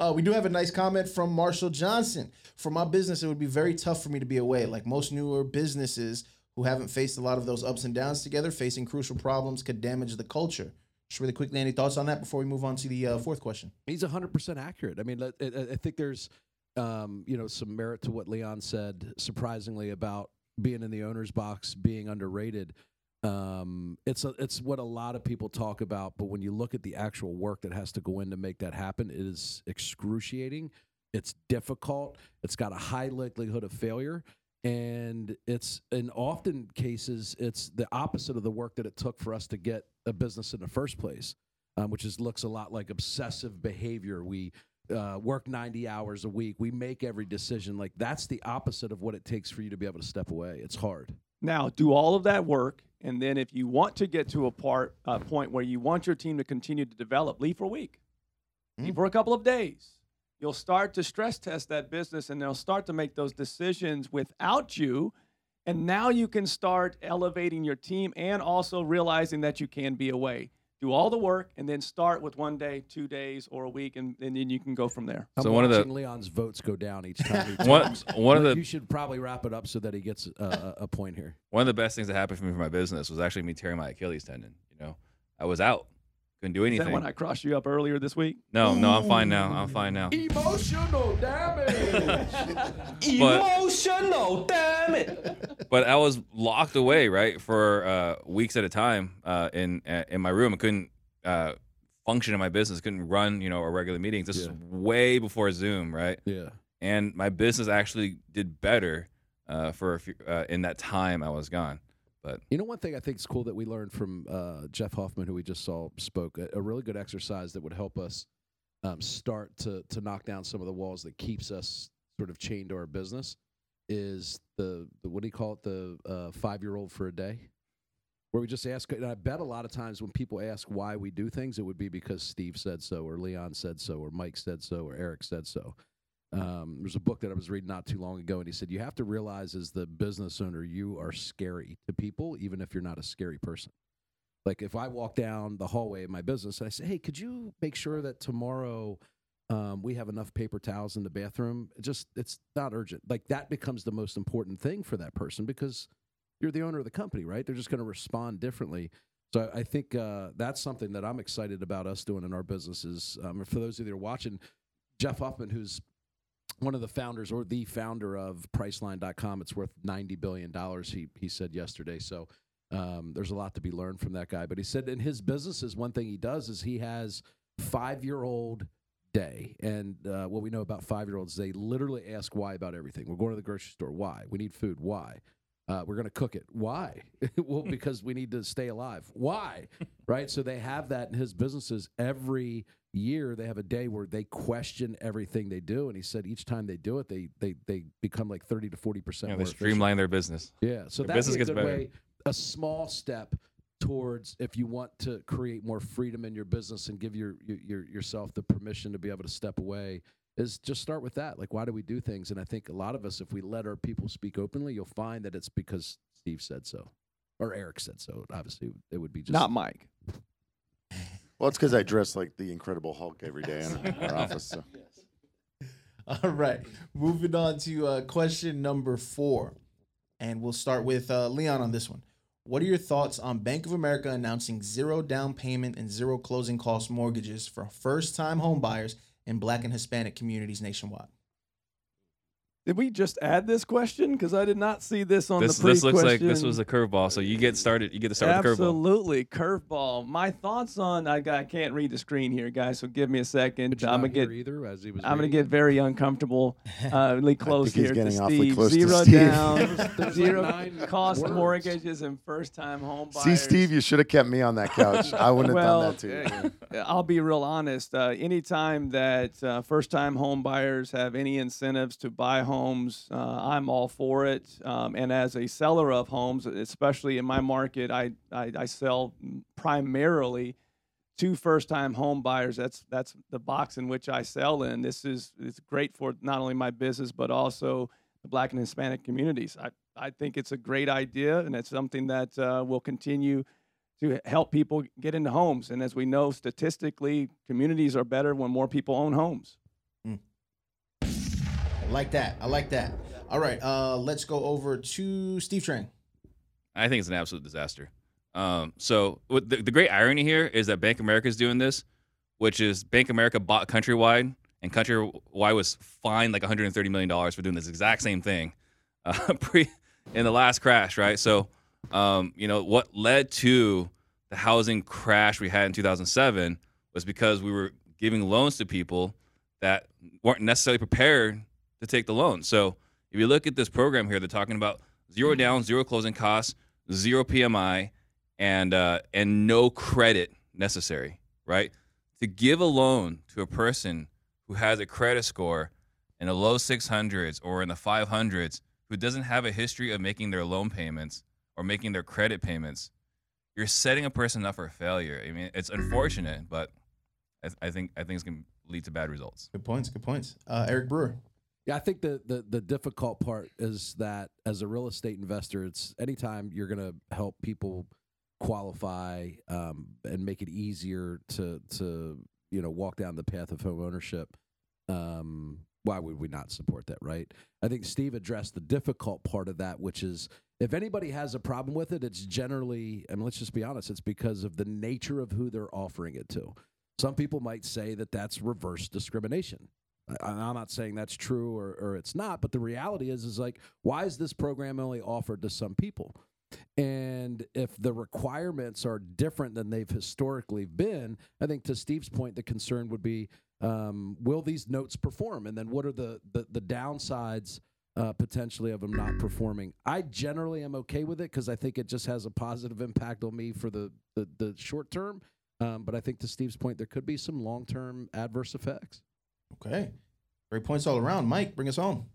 uh, we do have a nice comment from Marshall Johnson. For my business, it would be very tough for me to be away. Like most newer businesses who haven't faced a lot of those ups and downs together, facing crucial problems could damage the culture. Just really quickly, any thoughts on that before we move on to the uh, fourth question? He's 100% accurate. I mean, I, think there's, um, you know, some merit to what Leon said, surprisingly, about being in the owner's box, being underrated. Um, it's a, it's what a lot of people talk about, but when you look at the actual work that has to go in to make that happen, it is excruciating. It's difficult. It's got a high likelihood of failure, and it's in often cases it's the opposite of the work that it took for us to get a business in the first place um, which is looks a lot like obsessive behavior. We uh, work 90 hours a week. We make every decision. Like that's the opposite of what it takes for you to be able to step away. It's hard. Now, do all of that work, and then if you want to get to a part uh, point where you want your team to continue to develop, leave for a week, leave for a couple of days. You'll start to stress test that business, and they'll start to make those decisions without you. And now you can start elevating your team and also realizing that you can be away. Do all the work, and then start with one day, two days, or a week, and, and then you can go from there. I'm So one of the- Leon's votes go down each time. He One, talks. one of the you should probably wrap it up so that he gets a, a, a point here. one of the best things that happened for me for my business was actually me tearing my Achilles tendon. You know, I was out, couldn't do Is anything. that when I crossed you up earlier this week? no, no, I'm fine now. I'm fine now. Emotional damage. Emotional, damn it. But I was locked away, right, for uh, weeks at a time uh, in uh, in my room. I couldn't uh, function in my business. Couldn't run, you know, our regular meetings. This is Yeah. way before Zoom, right? yeah. And my business actually did better uh, for a few, uh, in that time I was gone. But You know, one thing I think is cool that we learned from uh, Jeff Hoffman, who we just saw spoke, a, a really good exercise that would help us um, start to to knock down some of the walls that keeps us sort of chained to our business. Is the, the what do you call it? The uh, five year old for a day, where we just ask. And I bet a lot of times when people ask why we do things, it would be because Steve said so, or Leon said so, or Mike said so, or Eric said so. Um, there's a book that I was reading not too long ago, and he said you have to realize as the business owner, you are scary to people, even if you're not a scary person. Like if I walk down the hallway of my business and I say, "Hey, could you make sure that tomorrow um, we have enough paper towels in the bathroom?" It just it's not urgent. Like that becomes the most important thing for that person because you're the owner of the company, right? They're just going to respond differently. So I think uh, that's something that I'm excited about us doing in our businesses. Um, for those of you that are watching, Jeff Hoffman, who's one of the founders or the founder of Priceline.com, it's worth ninety billion dollars. He he said yesterday. So um, there's a lot to be learned from that guy. But he said in his businesses, one thing he does is he has five year old day. And uh, what we know about five year olds, they literally ask why about everything. We're going to the grocery store. Why? We need food. Why? Uh, we're going to cook it. Why? well, because we need to stay alive. Why? right? So they have that in his businesses every year. They have a day where they question everything they do, and he said each time they do it, they they they become like thirty to forty percent Yeah, more they efficient. streamline their business. Yeah, so Their that's a good better. way, a small step towards if you want to create more freedom in your business and give your, your, your yourself the permission to be able to step away is just start with that. Like, why do we do things? And I think a lot of us, if we let our people speak openly, you'll find that it's because Steve said so, or Eric said so. Obviously, it would be just Not Mike. Well, it's because I dress like the Incredible Hulk every day in our office. So. All right. Moving on to uh, question number four. And we'll start with uh, Leon on this one. What are your thoughts on Bank of America announcing zero down payment and zero closing cost mortgages for first time home buyers in black and Hispanic communities nationwide? Did we just add this question? Because I did not see this on This the pre this looks like this was a curveball. So you get started. You get to start with the curveball. Absolutely, curveball. My thoughts on I, I can't read the screen here, guys. So give me a second. I'm gonna get either as he was. I'm gonna get very uncomfortable. Uh, really close he's here getting to awfully Steve. close to Zero Steve. down, There's zero like cost words. mortgages and first time home buyers. See, Steve, you should have kept me on that couch. I wouldn't have done that to you. I'll be real honest. Uh, anytime that uh, first-time home buyers have any incentives to buy homes, uh, I'm all for it. Um, and as a seller of homes, especially in my market, I I, I sell primarily to first-time home buyers. That's that's the box in which I sell in. This is it's great for not only my business but also the Black and Hispanic communities. I I think it's a great idea, and it's something that uh, will continue to help people get into homes. And as we know, statistically, communities are better when more people own homes. I like that. I like that. All right. Uh, let's go over to Steve Trang. I think it's an absolute disaster. Um, so the, the great irony here is that Bank America is doing this, which is Bank America bought Countrywide, and Countrywide was fined like 130 million dollars for doing this exact same thing, uh, pre in the last crash, right? So, um, you know what led to the housing crash we had in 2007 was because we were giving loans to people that weren't necessarily prepared to take the loan. So if you look at this program here, they're talking about zero down, zero closing costs, zero PMI, and uh, and no credit necessary, right? To give a loan to a person who has a credit score in the low 600s or in the 500s, who doesn't have a history of making their loan payments or making their credit payments, you're setting a person up for failure. I mean, it's unfortunate, but I, th- I think I think it's gonna lead to bad results. Good points. Good points. Uh, Eric Brewer. Yeah, I think the, the the difficult part is that as a real estate investor, it's anytime you're going to help people qualify um, and make it easier to to you know walk down the path of home ownership. Um, why would we not support that, right? I think Steve addressed the difficult part of that, which is if anybody has a problem with it, it's generally, and let's just be honest, it's because of the nature of who they're offering it to. Some people might say that that's reverse discrimination. I'm not saying that's true or, or it's not, but the reality is, is like, why is this program only offered to some people? And if the requirements are different than they've historically been, I think to Steve's point, the concern would be, um, will these notes perform? And then what are the the, the downsides uh, potentially of them not performing? I generally am okay with it because I think it just has a positive impact on me for the the, the short term. Um, but I think to Steve's point, there could be some long term adverse effects. Okay. Great points all around. Mike, bring us home.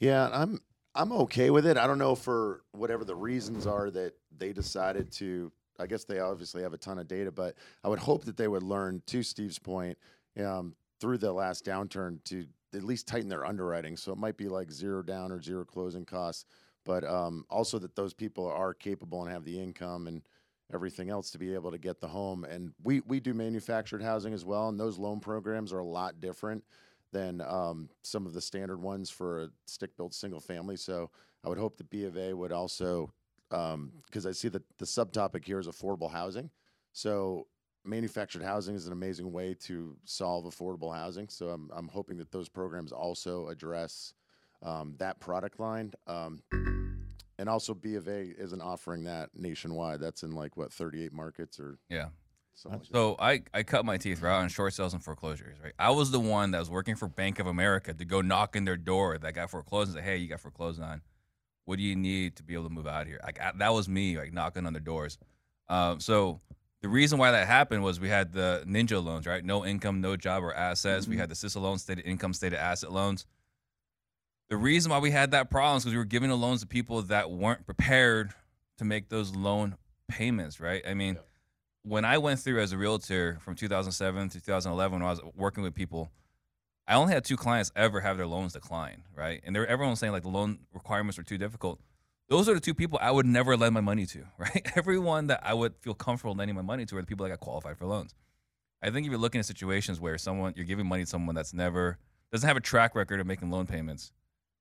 Yeah, I'm I'm okay with it. I don't know for whatever the reasons are that they decided to. I guess they obviously have a ton of data, but I would hope that they would learn, to Steve's point, um, through the last downturn to at least tighten their underwriting. So it might be like zero down or zero closing costs, but um, also that those people are capable and have the income and everything else to be able to get the home. And we we do manufactured housing as well, and those loan programs are a lot different than um, some of the standard ones for a stick-built single family. So I would hope that B of A would also, because I see that the subtopic here is affordable housing. So manufactured housing is an amazing way to solve affordable housing. So I'm I'm hoping that those programs also address um, that product line. And also B of A isn't offering that nationwide. That's in like what 38 markets or Yeah. like. So I, I cut my teeth right on short sales and foreclosures. Right, I was the one that was working for Bank of America to go knock in their door that got foreclosed and say, "Hey, you got foreclosed on. What do you need to be able to move out here? Like I, that was me, like knocking on their doors. Um, so the reason why that happened was we had the ninja loans, right? No income, no job or assets. We had the SISA loans, stated income, stated asset loans. The reason why we had that problem is because we were giving the loans to people that weren't prepared to make those loan payments, right? I mean, when I went through as a realtor from 2007 to 2011, when I was working with people, I only had two clients ever have their loans decline, right? And they're everyone was saying like the loan requirements were too difficult. Those are the two people I would never lend my money to, right? Everyone that I would feel comfortable lending my money to are the people that got qualified for loans. I think if you're looking at situations where someone you're giving money to someone that's never doesn't have a track record of making loan payments,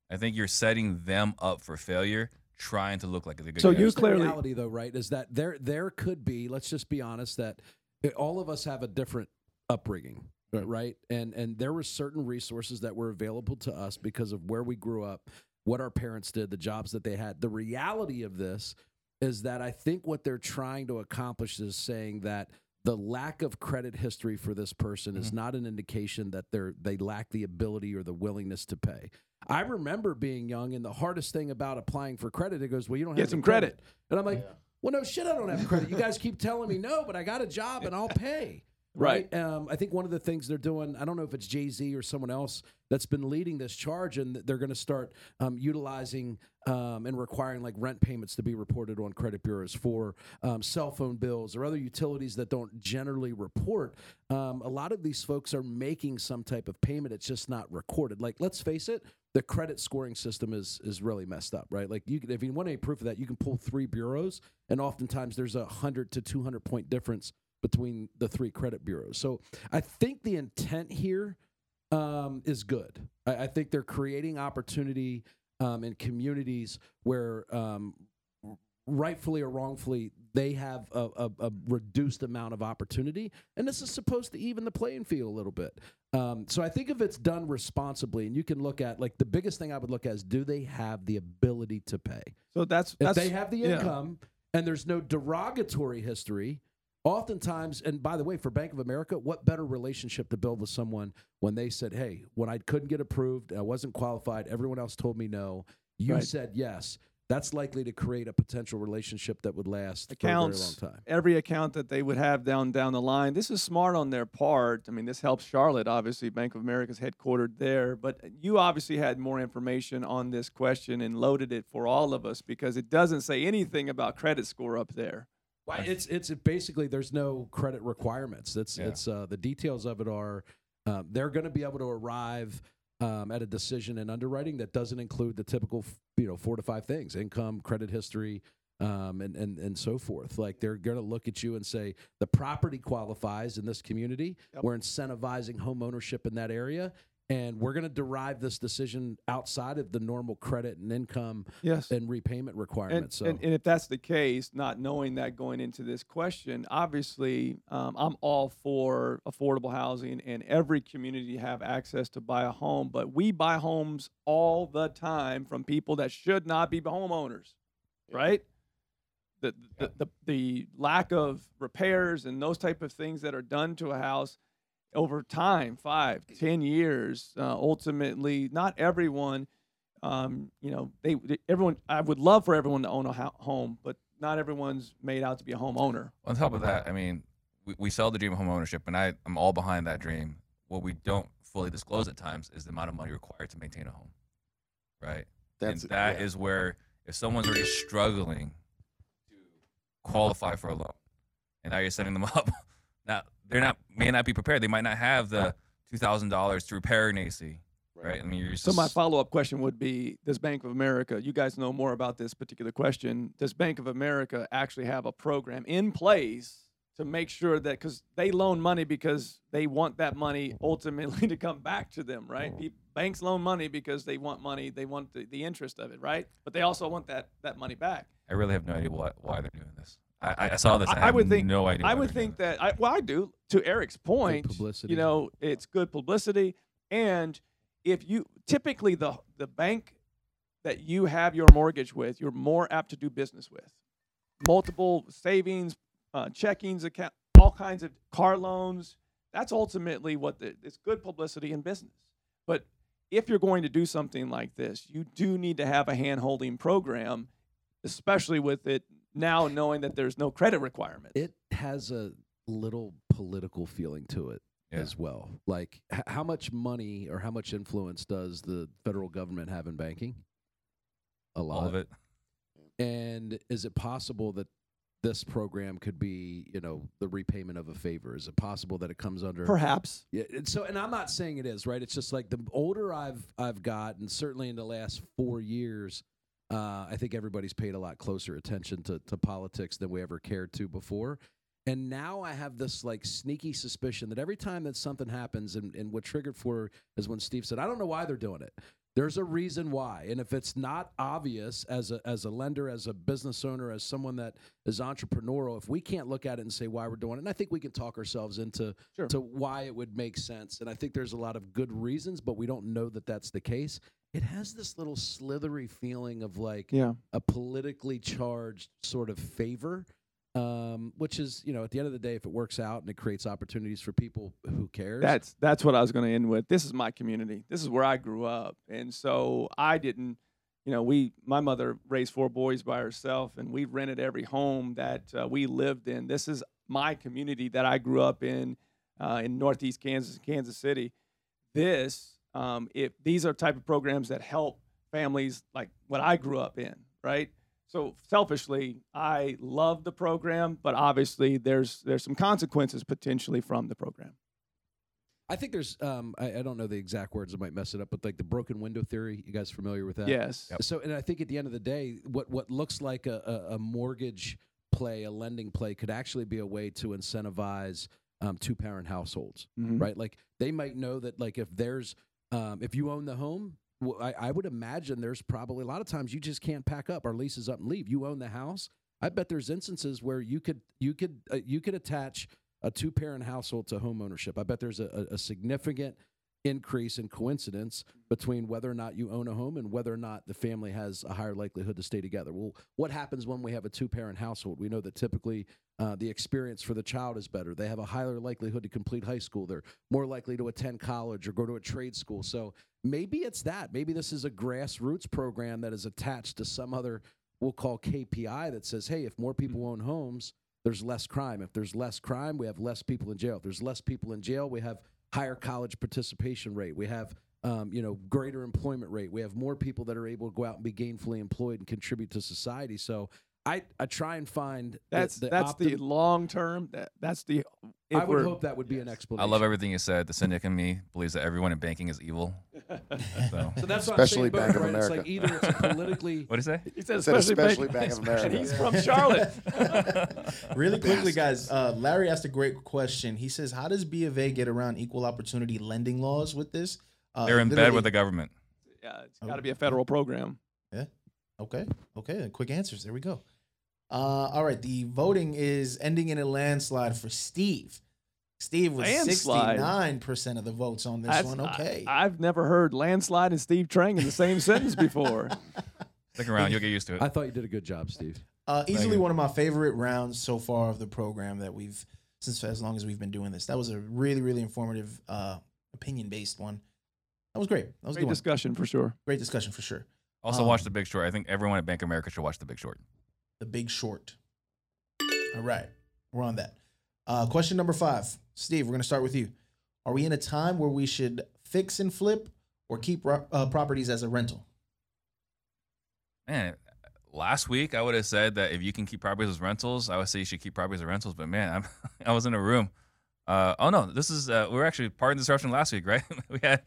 I think you're setting them up for failure, trying to look like they're good. So guys. you Here's the clearly- reality though, right? Is that there there could be. Let's just be honest that it- all of us have a different upbringing, Mm-hmm. right? And and there were certain resources that were available to us because of where we grew up, what our parents did, the jobs that they had. The reality of this is that I think what they're trying to accomplish is saying that the lack of credit history for this person is mm-hmm. not an indication that they're they lack the ability or the willingness to pay. I remember being young, and the hardest thing about applying for credit, it goes, "Well, you don't have the some credit. and I'm like, "Well, no shit, I don't have credit. You guys keep telling me no, but I got a job and I'll pay." Right. Um, I think one of the things they're doing, I don't know if it's Jay Z or someone else that's been leading this charge, and they're going to start um, utilizing um, and requiring like rent payments to be reported on credit bureaus for um, cell phone bills or other utilities that don't generally report. Um, a lot of these folks are making some type of payment; it's just not recorded. Like, let's face it, the credit scoring system is is really messed up, right? Like, you if you want any proof of that, you can pull three bureaus, and oftentimes there's a hundred to two hundred point difference between the three credit bureaus. So I think the intent here um, is good. I, I think they're creating opportunity um, in communities where, um, rightfully or wrongfully, they have a, a, a reduced amount of opportunity, and this is supposed to even the playing field a little bit. Um, so I think if it's done responsibly, and you can look at like the biggest thing I would look at is do they have the ability to pay? So that's If that's they have the yeah. income and there's no derogatory history, oftentimes, and by the way, for Bank of America, what better relationship to build with someone when they said, "Hey, when I couldn't get approved, I wasn't qualified, everyone else told me no, you Right. said yes." That's likely to create a potential relationship that would last accounts, for a very long time. every account that they would have down down the line. This is smart on their part. I mean, this helps Charlotte. Obviously, Bank of America's headquartered there, but you obviously had more information on this question and loaded it for all of us because it doesn't say anything about credit score up there. Why, It's it's basically there's no credit requirements. It's Yeah. it's uh, the details of it are um, they're going to be able to arrive um, at a decision in underwriting that doesn't include the typical you know four to five things: income, credit history, um, and and and so forth. Like they're going to look at you and say the property qualifies in this community. Yep. We're incentivizing home ownership in that area. And we're going to derive this decision outside of the normal credit and income Yes. and repayment And, requirements. so and, and if that's the case, not knowing that going into this question, obviously, um, I'm all for affordable housing and every community have access to buy a home. But we buy homes all the time from people that should not be homeowners, right? The, the, the, the lack of repairs and those type of things that are done to a house over time, five, ten years, uh, ultimately, not everyone um, you know, they they- everyone. I would love for everyone to own a ho- home, but not everyone's made out to be a homeowner. On top of that, I mean, we, we sell the dream of home ownership, and I, I'm all behind that dream. What we don't fully disclose at times is the amount of money required to maintain a home, right? That's and that yeah. is where if someone's already struggling to qualify for a loan, and now you're setting them up, now they're not may not be prepared. They might not have the two thousand dollars to repair an AC, right? I mean, you're So my follow up question would be: Does Bank of America? You guys know more about this particular question. Does Bank of America actually have a program in place to make sure that because they loan money because they want that money ultimately to come back to them, right? Mm-hmm. Pe- Banks loan money because they want money, they want the, the interest of it, right? But they also want that that money back. I really have no idea what, why they're doing this. I, I saw this. I- I, I would think- no idea. I would they're think that I well I do to Eric's point. publicity. You know, it's good publicity, and if you typically the the bank that you have your mortgage with, you're more apt to do business with. Multiple savings, uh, checkings account, all kinds of car loans. That's ultimately what the, it's good publicity in business. But if you're going to do something like this, you do need to have a hand holding program, especially with it now knowing that there's no credit requirement. It has a little political feeling to it Yeah. as well. Like, h- how much money or how much influence does the federal government have in banking? A lot All of it. And is it possible that this program could be, you know, the repayment of a favor? Is it possible that it comes under Perhaps. Yeah, and so and I'm not saying it is, right? It's just like the older I've I've got, and certainly in the last four years, uh, I think everybody's paid a lot closer attention to, to politics than we ever cared to before. And now I have this like sneaky suspicion that every time that something happens, and, and what triggered for is when Steve said, I don't know why they're doing it. There's a reason why. And if it's not obvious as a as a lender, as a business owner, as someone that is entrepreneurial, if we can't look at it and say why we're doing it, and I think we can talk ourselves into Sure. to why it would make sense. And I think there's a lot of good reasons, but we don't know that that's the case. It has this little slithery feeling of like Yeah. a politically charged sort of favor, um, which is, you know, at the end of the day, if it works out and it creates opportunities for people, who cares? That's that's what I was going to end with. This is my community. This is where I grew up, and so I didn't. You know, we my mother raised four boys by herself, and we rented every home that uh, we lived in. This is my community that I grew up in, uh, in Northeast Kansas, Kansas City. This, um, if these are type of programs that help families like what I grew up in, right? So selfishly, I love the program, but obviously there's there's some consequences potentially from the program. I think there's, um, I, I don't know the exact words, I might mess it up, but like the broken window theory. You guys familiar with that? Yes. So, and I think at the end of the day, what what looks like a, a, a mortgage play, a lending play, could actually be a way to incentivize um, two parent households, Mhm. right? Like they might know that, like if there's, um, if you own the home, well, I, I would imagine there's probably a lot of times you just can't pack up. Our lease is up and leave. You own the house. I bet there's instances where you could you could uh, you could attach a two parent household to home ownership. I bet there's a, a significant increase in coincidence between whether or not you own a home and whether or not the family has a higher likelihood to stay together. Well, what happens when we have a two parent household? We know that typically uh, the experience for the child is better. They have a higher likelihood to complete high school. They're more likely to attend college or go to a trade school. So maybe it's that. Maybe this is a grassroots program that is attached to some other, we'll call KPI that says, hey, if more people own homes, there's less crime. If there's less crime, we have less people in jail. If there's less people in jail, we have higher college participation rate. We have um, you know greater employment rate. We have more people that are able to go out and be gainfully employed and contribute to society. So I, I try and find That's the, that's the long term. That that's the. I would hope that would be an explanation. I love everything you said. The cynic in me believes that everyone in banking is evil. So, So that's what Especially I'm saying, both, Bank of right? It's like America. either it's politically what do you say? He said I said especially, especially Bank- Bank of America. and he's from Charlotte. Really quickly, guys. Uh, Larry asked a great question. He says, "How does B of A get around equal opportunity lending laws with this?" Uh, They're in bed with the government. yeah, it's got to be a federal program. Yeah. Okay. Okay. Quick answers. There we go. Uh, all right. The voting is ending in a landslide for Steve. Steve was 69% of the votes on this That's- one. Okay. I, have never heard landslide and Steve Trang in the same sentence before. Stick around, you'll get used to it. I thought you did a good job, Steve. Uh, easily one of my favorite rounds so far of the program that we've since as long as we've been doing this. That was a really really informative uh, opinion based one. That was great. That was a Great good one. discussion for sure. Great discussion for sure. Also, um, watch The Big Short. I think everyone at Bank of America should watch The Big Short. The Big Short. All right, we're on that. Uh, question number five, Steve. We're gonna start with you. Are we in a time where we should fix and flip or keep uh, properties as a rental? Man, last week I would have said that if you can keep properties as rentals, I would say you should keep properties as rentals. But man, I'm, I was in a room. Uh, oh no, this is uh, we were actually part of the disruption last week, right? we had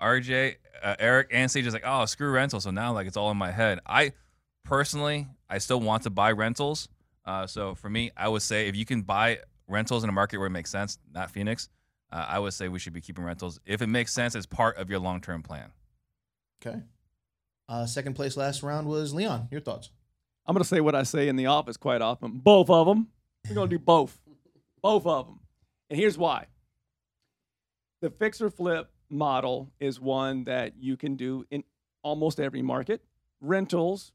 RJ, uh, Eric, and Sage is like, oh, screw rental. So now like it's all in my head. I personally, I still want to buy rentals. Uh, so for me, I would say if you can buy rentals in a market where it makes sense, not Phoenix, uh, I would say we should be keeping rentals if it makes sense as part of your long term plan. Okay. Uh, second place last round was Leon. Your thoughts? I'm going to say what I say in the office quite often. Both of them. We're going to do both. Both of them. And here's why. The fix or flip model is one that you can do in almost every market. Rentals,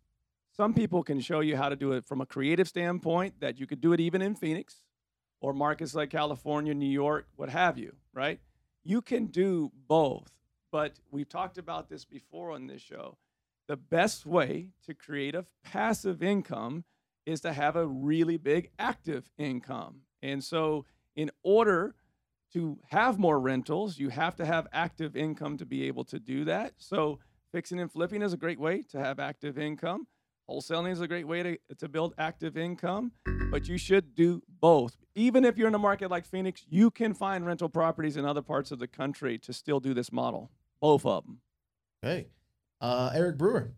some people can show you how to do it from a creative standpoint, that you could do it even in Phoenix or markets like California, New York, what have you, right? You can do both. but we've talked about this before on this show. The best way to create a passive income is to have a really big active income. And so, in order to have more rentals, you have to have active income to be able to do that. So, fixing and flipping is a great way to have active income. Wholesaling is a great way to, to build active income, but you should do both. Even if you're in a market like Phoenix, you can find rental properties in other parts of the country to still do this model. Both of them. Hey, Uh, Eric Brewer.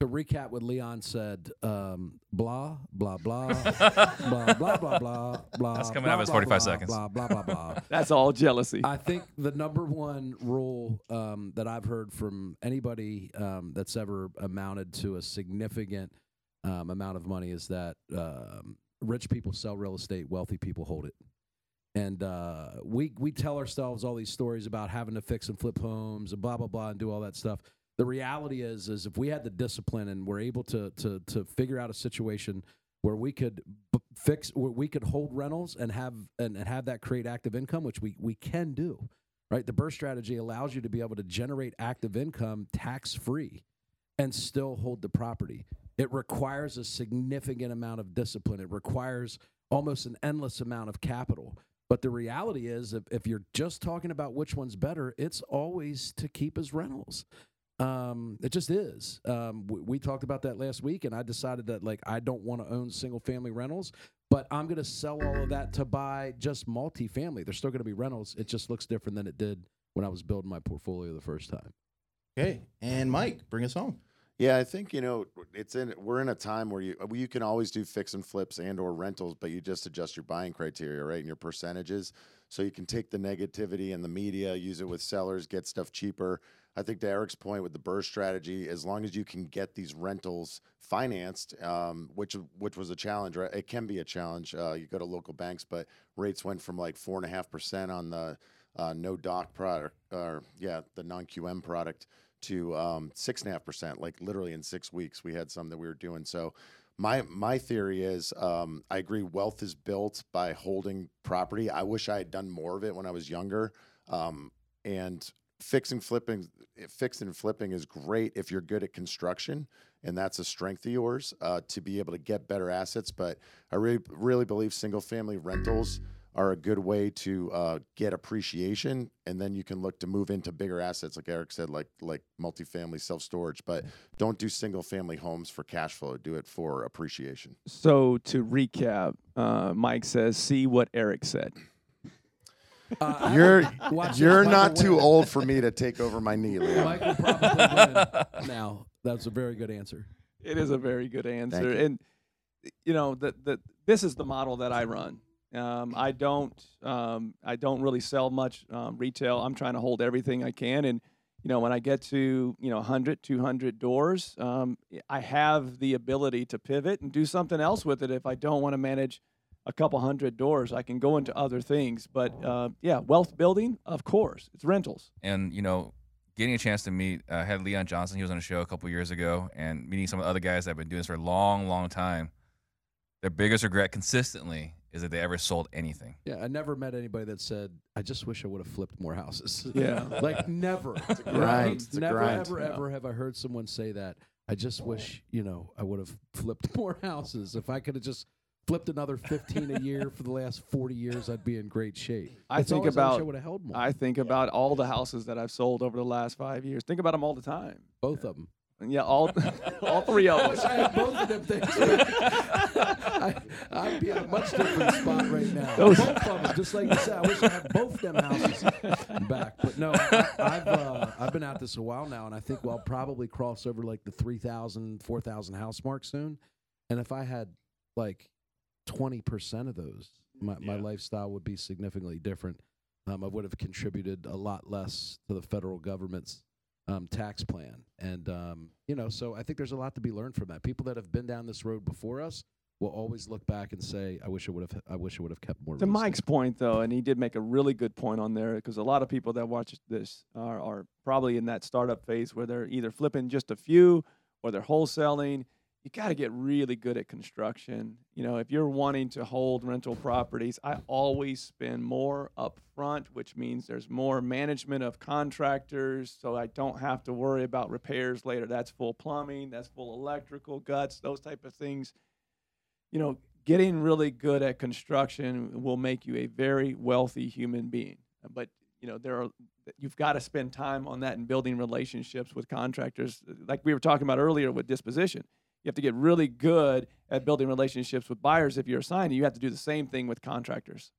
To recap what Leon said, um, blah, blah, blah, blah, blah, blah, blah, blah. That's coming blah, up as blah, 45 blah, seconds. Blah, blah, blah, blah. That's all jealousy. I think the number one rule um, that I've heard from anybody um, that's ever amounted to a significant um, amount of money is that um, rich people sell real estate, wealthy people hold it. And uh, we we tell ourselves all these stories about having to fix and flip homes and blah blah blah and do all that stuff. The reality is, is if we had the discipline and we're able to to to figure out a situation where we could b- fix, where we could hold rentals and have and, and have that create active income, which we we can do, right? The BRRRR strategy allows you to be able to generate active income tax free and still hold the property. It requires a significant amount of discipline. It requires almost an endless amount of capital. But the reality is, if, if you're just talking about which one's better, it's always to keep as rentals. Um, it just is. Um, we, we talked about that last week, and I decided that like I don't want to own single family rentals, but I'm going to sell all of that to buy just multifamily. They're still going to be rentals. It just looks different than it did when I was building my portfolio the first time. Okay. And Mike, bring us home. Yeah, I think you know it's in. We're in a time where you you can always do fix and flips and or rentals, but you just adjust your buying criteria, right, and your percentages. So you can take the negativity and the media, use it with sellers, get stuff cheaper. I think to Eric's point with the BRRRR strategy, as long as you can get these rentals financed, um, which which was a challenge, right? It can be a challenge. Uh, you go to local banks, but rates went from like four and a half percent on the uh, no doc product, or yeah, the non QM product to um, six and a half percent, like literally in six weeks. We had some that we were doing. So my my theory is um, I agree wealth is built by holding property. I wish I had done more of it when I was younger. Um, and fixing flipping fixing and flipping is great if you're good at construction and that's a strength of yours uh, to be able to get better assets. But I really really believe single family rentals are a good way to uh, get appreciation, and then you can look to move into bigger assets, like Eric said, like like multifamily self storage. But don't do single family homes for cash flow. Do it for appreciation. So to recap, uh, Mike says, "See what Eric said." Uh, You're Watch you're not Michael too win. old for me to take over my knee, Leo. Mike will probably win. Now that's a very good answer. It is a very good answer, you. and you know that that this is the model that I run. Um, I don't um, I don't really sell much um, retail. I'm trying to hold everything I can, and you know when I get to you know 100, 200 doors, um, I have the ability to pivot and do something else with it. If I don't want to manage a couple hundred doors, I can go into other things. But uh, yeah, wealth building, of course, it's rentals. and you know, getting a chance to meet, uh, I had Leon Johnson. He was on a show a couple years ago, and meeting some of the other guys that have been doing this for a long, long time. Their biggest regret consistently is that they ever sold anything. Yeah, I never met anybody that said, "I just wish I would have flipped more houses." Yeah. like never. grind. Right? It's Never, grind. ever, Yeah. ever have I heard someone say that. I just wish you know I would have flipped more houses. If I could have just flipped another fifteen a year for the last forty years, I'd be in great shape. I It's think always, I I about- held more. I think about all the houses that I've sold over the last five years. Think about them all the time. Both of them. Yeah, all all three of I I them. had both of them things. I, I'd be in a much different spot right now. Those- both of them, just like you said. I wish I had both them houses back. But no, I, I've uh, I've been at this a while now, and I think we'll probably cross over like the 3,000, 4,000 house mark soon. And if I had like twenty percent of those, my, my lifestyle would be significantly different. Um, I would have contributed a lot less to the federal government's um, tax plan. And, um, you know, so I think there's a lot to be learned from that. People that have been down this road before us will always look back and say, I wish I would have, I wish I would have kept more. To. Mike's point, though, and he did make a really good point on there because a lot of people that watch this are, are probably in that startup phase where they're either flipping just a few or they're wholesaling. You got to get really good at construction. You know, if you're wanting to hold rental properties, I always spend more up front, which means there's more management of contractors, so I don't have to worry about repairs later. That's full plumbing, that's full electrical guts, those type of things. You know, getting really good at construction will make you a very wealthy human being. But you know, there are you've got to spend time on that and building relationships with contractors, like we were talking about earlier with disposition you have to get really good at building relationships with buyers if you're assigned. You have to do the same thing with contractors.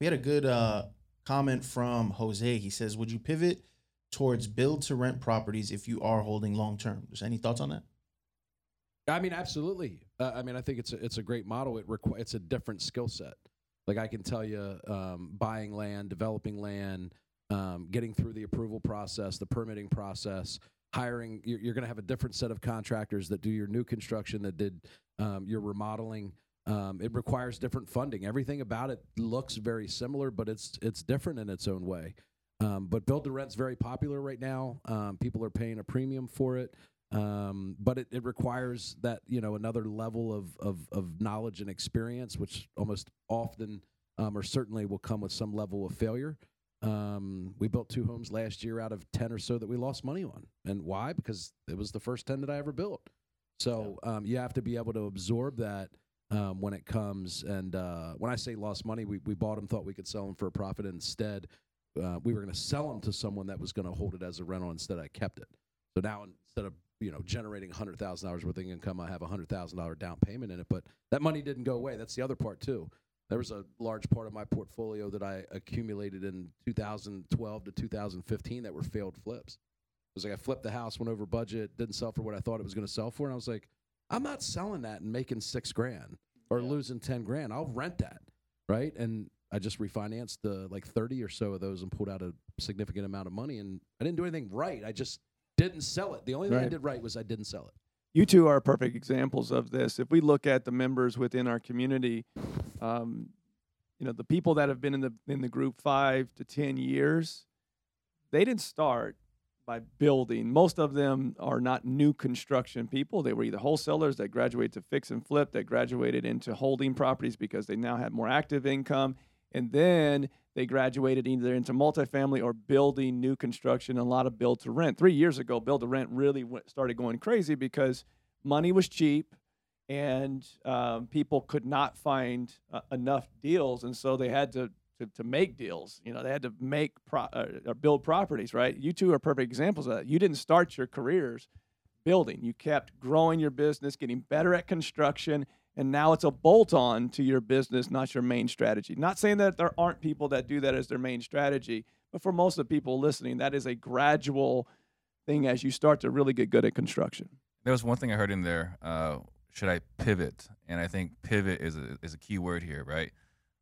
We had a good uh, comment from Jose. He says, "Would you pivot towards build to rent properties if you are holding long term?" Just any thoughts on that? I mean, absolutely. Uh, I mean, I think it's a, it's a great model. It requ- it's a different skill set. Like I can tell you, um, buying land, developing land, um, getting through the approval process, the permitting process, hiring you're, you're going to have a different set of contractors that do your new construction that did um, your remodeling. Um, it requires different funding. Everything about it looks very similar but it's it's different in its own way. Um, but build to rent's very popular right now. Um, people are paying a premium for it. Um, but it, it requires that you know another level of, of, of knowledge and experience which almost often um, or certainly will come with some level of failure um, we built two homes last year out of 10 or so that we lost money on. And why? Because it was the first 10 that I ever built. So um, you have to be able to absorb that um, when it comes. And uh, when I say lost money, we, we bought them, thought we could sell them for a profit. Instead, uh, we were going to sell them to someone that was going to hold it as a rental. Instead, I kept it. So now instead of you know generating hundred thousand dollars worth of income, I have a hundred thousand dollar down payment in it. But that money didn't go away. That's the other part too there was a large part of my portfolio that I accumulated in 2012 to 2015 that were failed flips. It was like I flipped the house, went over budget, didn't sell for what I thought it was going to sell for, and I was like, I'm not selling that and making six grand or yeah. losing ten grand. I'll rent that, right? And I just refinanced the like 30 or so of those and pulled out a significant amount of money, and I didn't do anything right. I just didn't sell it. The only thing right. I did right was I didn't sell it you two are perfect examples of this. If we look at the members within our community, um, you know, the people that have been in the in the group five to ten years, they didn't start by building. Most of them are not new construction people. They were either wholesalers that graduated to fix and flip, that graduated into holding properties because they now had more active income, and then they graduated either into multifamily or building new construction, a lot of build to rent. Three years ago, build to rent really went, started going crazy because money was cheap and um, people could not find uh, enough deals. And so they had to, to, to, make deals. You know, they had to make pro- uh, or build properties, right? You two are perfect examples of that. You didn't start your careers building, you kept growing your business, getting better at construction and now it's a bolt on to your business, not your main strategy. Not saying that there aren't people that do that as their main strategy, but for most of the people listening, that is a gradual thing as you start to really get good at construction. There was one thing I heard in there. Uh, should I pivot? And I think pivot is a, is a key word here, right?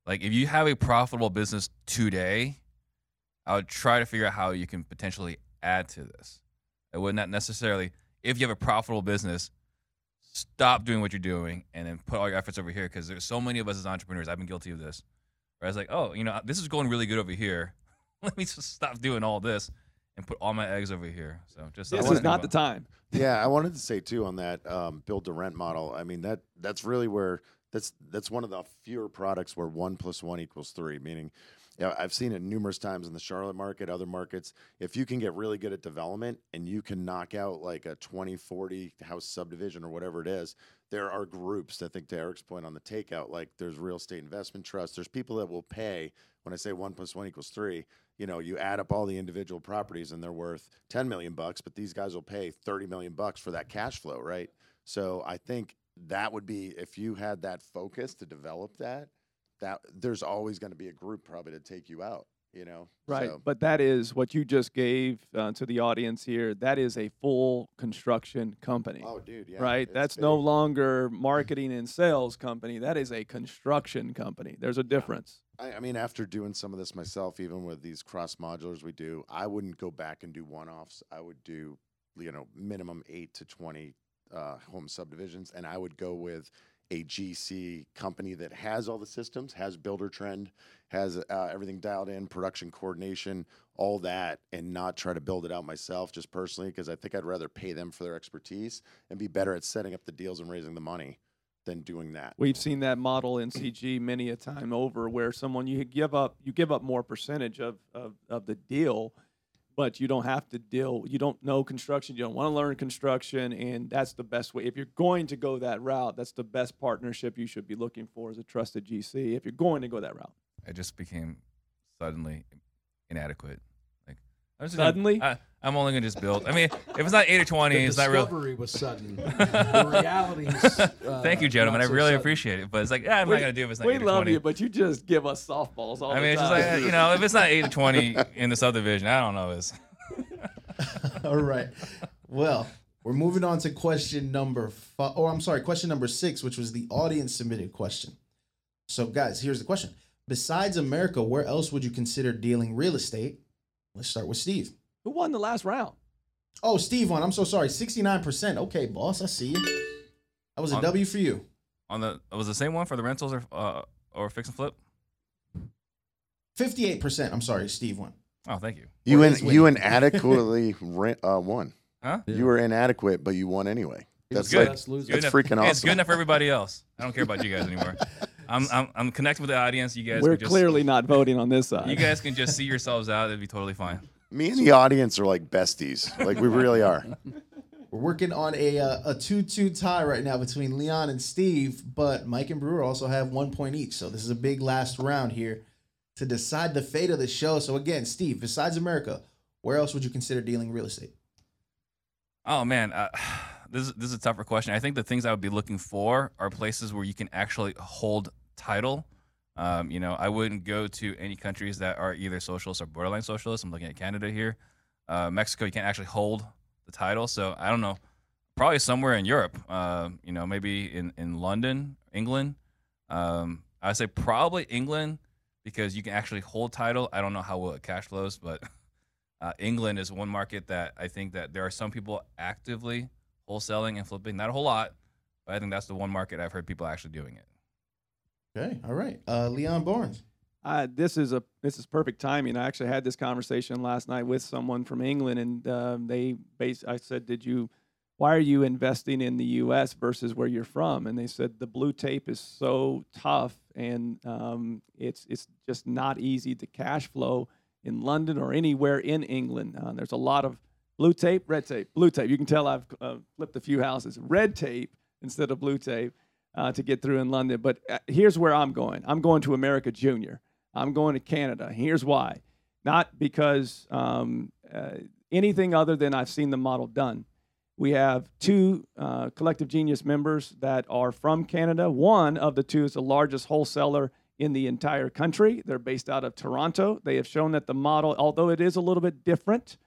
Like if you have a profitable business today, I would try to figure out how you can potentially add to this. It would not necessarily, if you have a profitable business, stop doing what you're doing and then put all your efforts over here because there's so many of us as entrepreneurs. I've been guilty of this. Where I was like, oh, you know, this is going really good over here. Let me just stop doing all this and put all my eggs over here. So just this is not the time. yeah, I wanted to say too on that um, build to rent model. I mean that that's really where that's that's one of the fewer products where one plus one equals three. Meaning, yeah, I've seen it numerous times in the Charlotte market, other markets. If you can get really good at development and you can knock out like a 20, 40 house subdivision or whatever it is, there are groups, I think to Eric's point on the takeout, like there's real estate investment trusts. There's people that will pay when I say one plus one equals three, you know, you add up all the individual properties and they're worth 10 million bucks, but these guys will pay 30 million bucks for that cash flow, right? So I think that would be if you had that focus to develop that, that there's always going to be a group probably to take you out you know right so. but that is what you just gave uh, to the audience here that is a full construction company oh dude yeah right that's big. no longer marketing and sales company that is a construction company there's a difference I, I mean after doing some of this myself even with these cross modulars we do i wouldn't go back and do one-offs i would do you know minimum 8 to 20 uh, home subdivisions and i would go with a GC company that has all the systems, has Buildertrend, has uh, everything dialed in, production coordination, all that, and not try to build it out myself just personally because I think I'd rather pay them for their expertise and be better at setting up the deals and raising the money than doing that. We've seen that model in CG many a time over, where someone you give up you give up more percentage of of, of the deal, but you don't have to deal. You don't know construction. You don't want to learn construction, and that's the best way. If you're going to go that route, that's the best partnership you should be looking for as a trusted GC. If you're going to go that route, I just became suddenly inadequate. Like I'm just Suddenly? gonna, I, I'm only gonna just build. I mean, if it's not eight or twenty, The it's not real. discovery was sudden. the realities. Uh, Thank you, gentlemen. I really sudden. appreciate it. But it's like, yeah, I'm We- not gonna do it if it's not we eight or love 20. you, but you just give us softballs all the time. I the mean, it's just time. like you know, if it's not eight or twenty in the subdivision, I don't know. Is All right. Well, we're moving on to question number five. Or I'm sorry, question number six, which was the audience submitted question. So, guys, here's the question: Besides America, where else would you consider dealing real estate? Let's start with Steve. Who won the last round? Oh, Steve won. I'm so sorry. 69%. Okay, boss, I see you. That was a On- W for you. on the it was the same one for the rentals or uh, or fix and flip? 58%. I'm sorry, Steve won. Oh, thank you. You Or in, is you winning. inadequately rent, uh, won. Huh? You were inadequate, but you won anyway. That's good. like Best loser. Good That's enough- freaking hey, It's good enough for everybody else. I don't care about you guys anymore. I'm I'm, I'm connected with the audience. You guys, We're just, clearly not voting on this side. You guys can just see yourselves out. It'd be totally fine. me and the audience are like besties. Like we really are. We're working on a uh, a two two tie right now between Leon and Steve, but Mike and Brewer also have one point each. So this is a big last round here to decide the fate of the show. So again, Steve, besides America, where else would you consider dealing real estate? Oh man, uh, this is this is a tougher question. I think the things I would be looking for are places where you can actually hold title. Um, you know, I wouldn't go to any countries that are either socialist or borderline socialist. I'm looking at Canada here. Uh, Mexico, you can't actually hold the title, so I don't know. Probably somewhere in Europe. Uh, you know, maybe in in London, England. Um, I would say probably England because you can actually hold title. I don't know how well it cash flows, but uh, England is one market that I think that there are some people actively wholesaling and flipping. Not a whole lot, but I think that's the one market I've heard people actually doing it. Okay, all right. Uh, Leon Barnes. Uh, this is a this is perfect timing. I actually had this conversation last night with someone from England, and um, they base. I said, "Did you? Why are you investing in the U.S. versus where you're from?" And they said the blue tape is so tough, and um, it's it's just not easy to cash flow in London or anywhere in England. Uh, there's a lot of blue tape, red tape, blue tape. You can tell I've uh, flipped a few houses. Red tape instead of blue tape uh, to get through in London. But uh, here's where I'm going. I'm going to America Junior. I'm going to Canada. Here's why. Not because um, uh, anything other than I've seen the model done. We have two uh, Collective Genius members that are from Canada. One of the two is the largest wholesaler in the entire country. They're based out of Toronto. They have shown that the model, although it is a little bit different,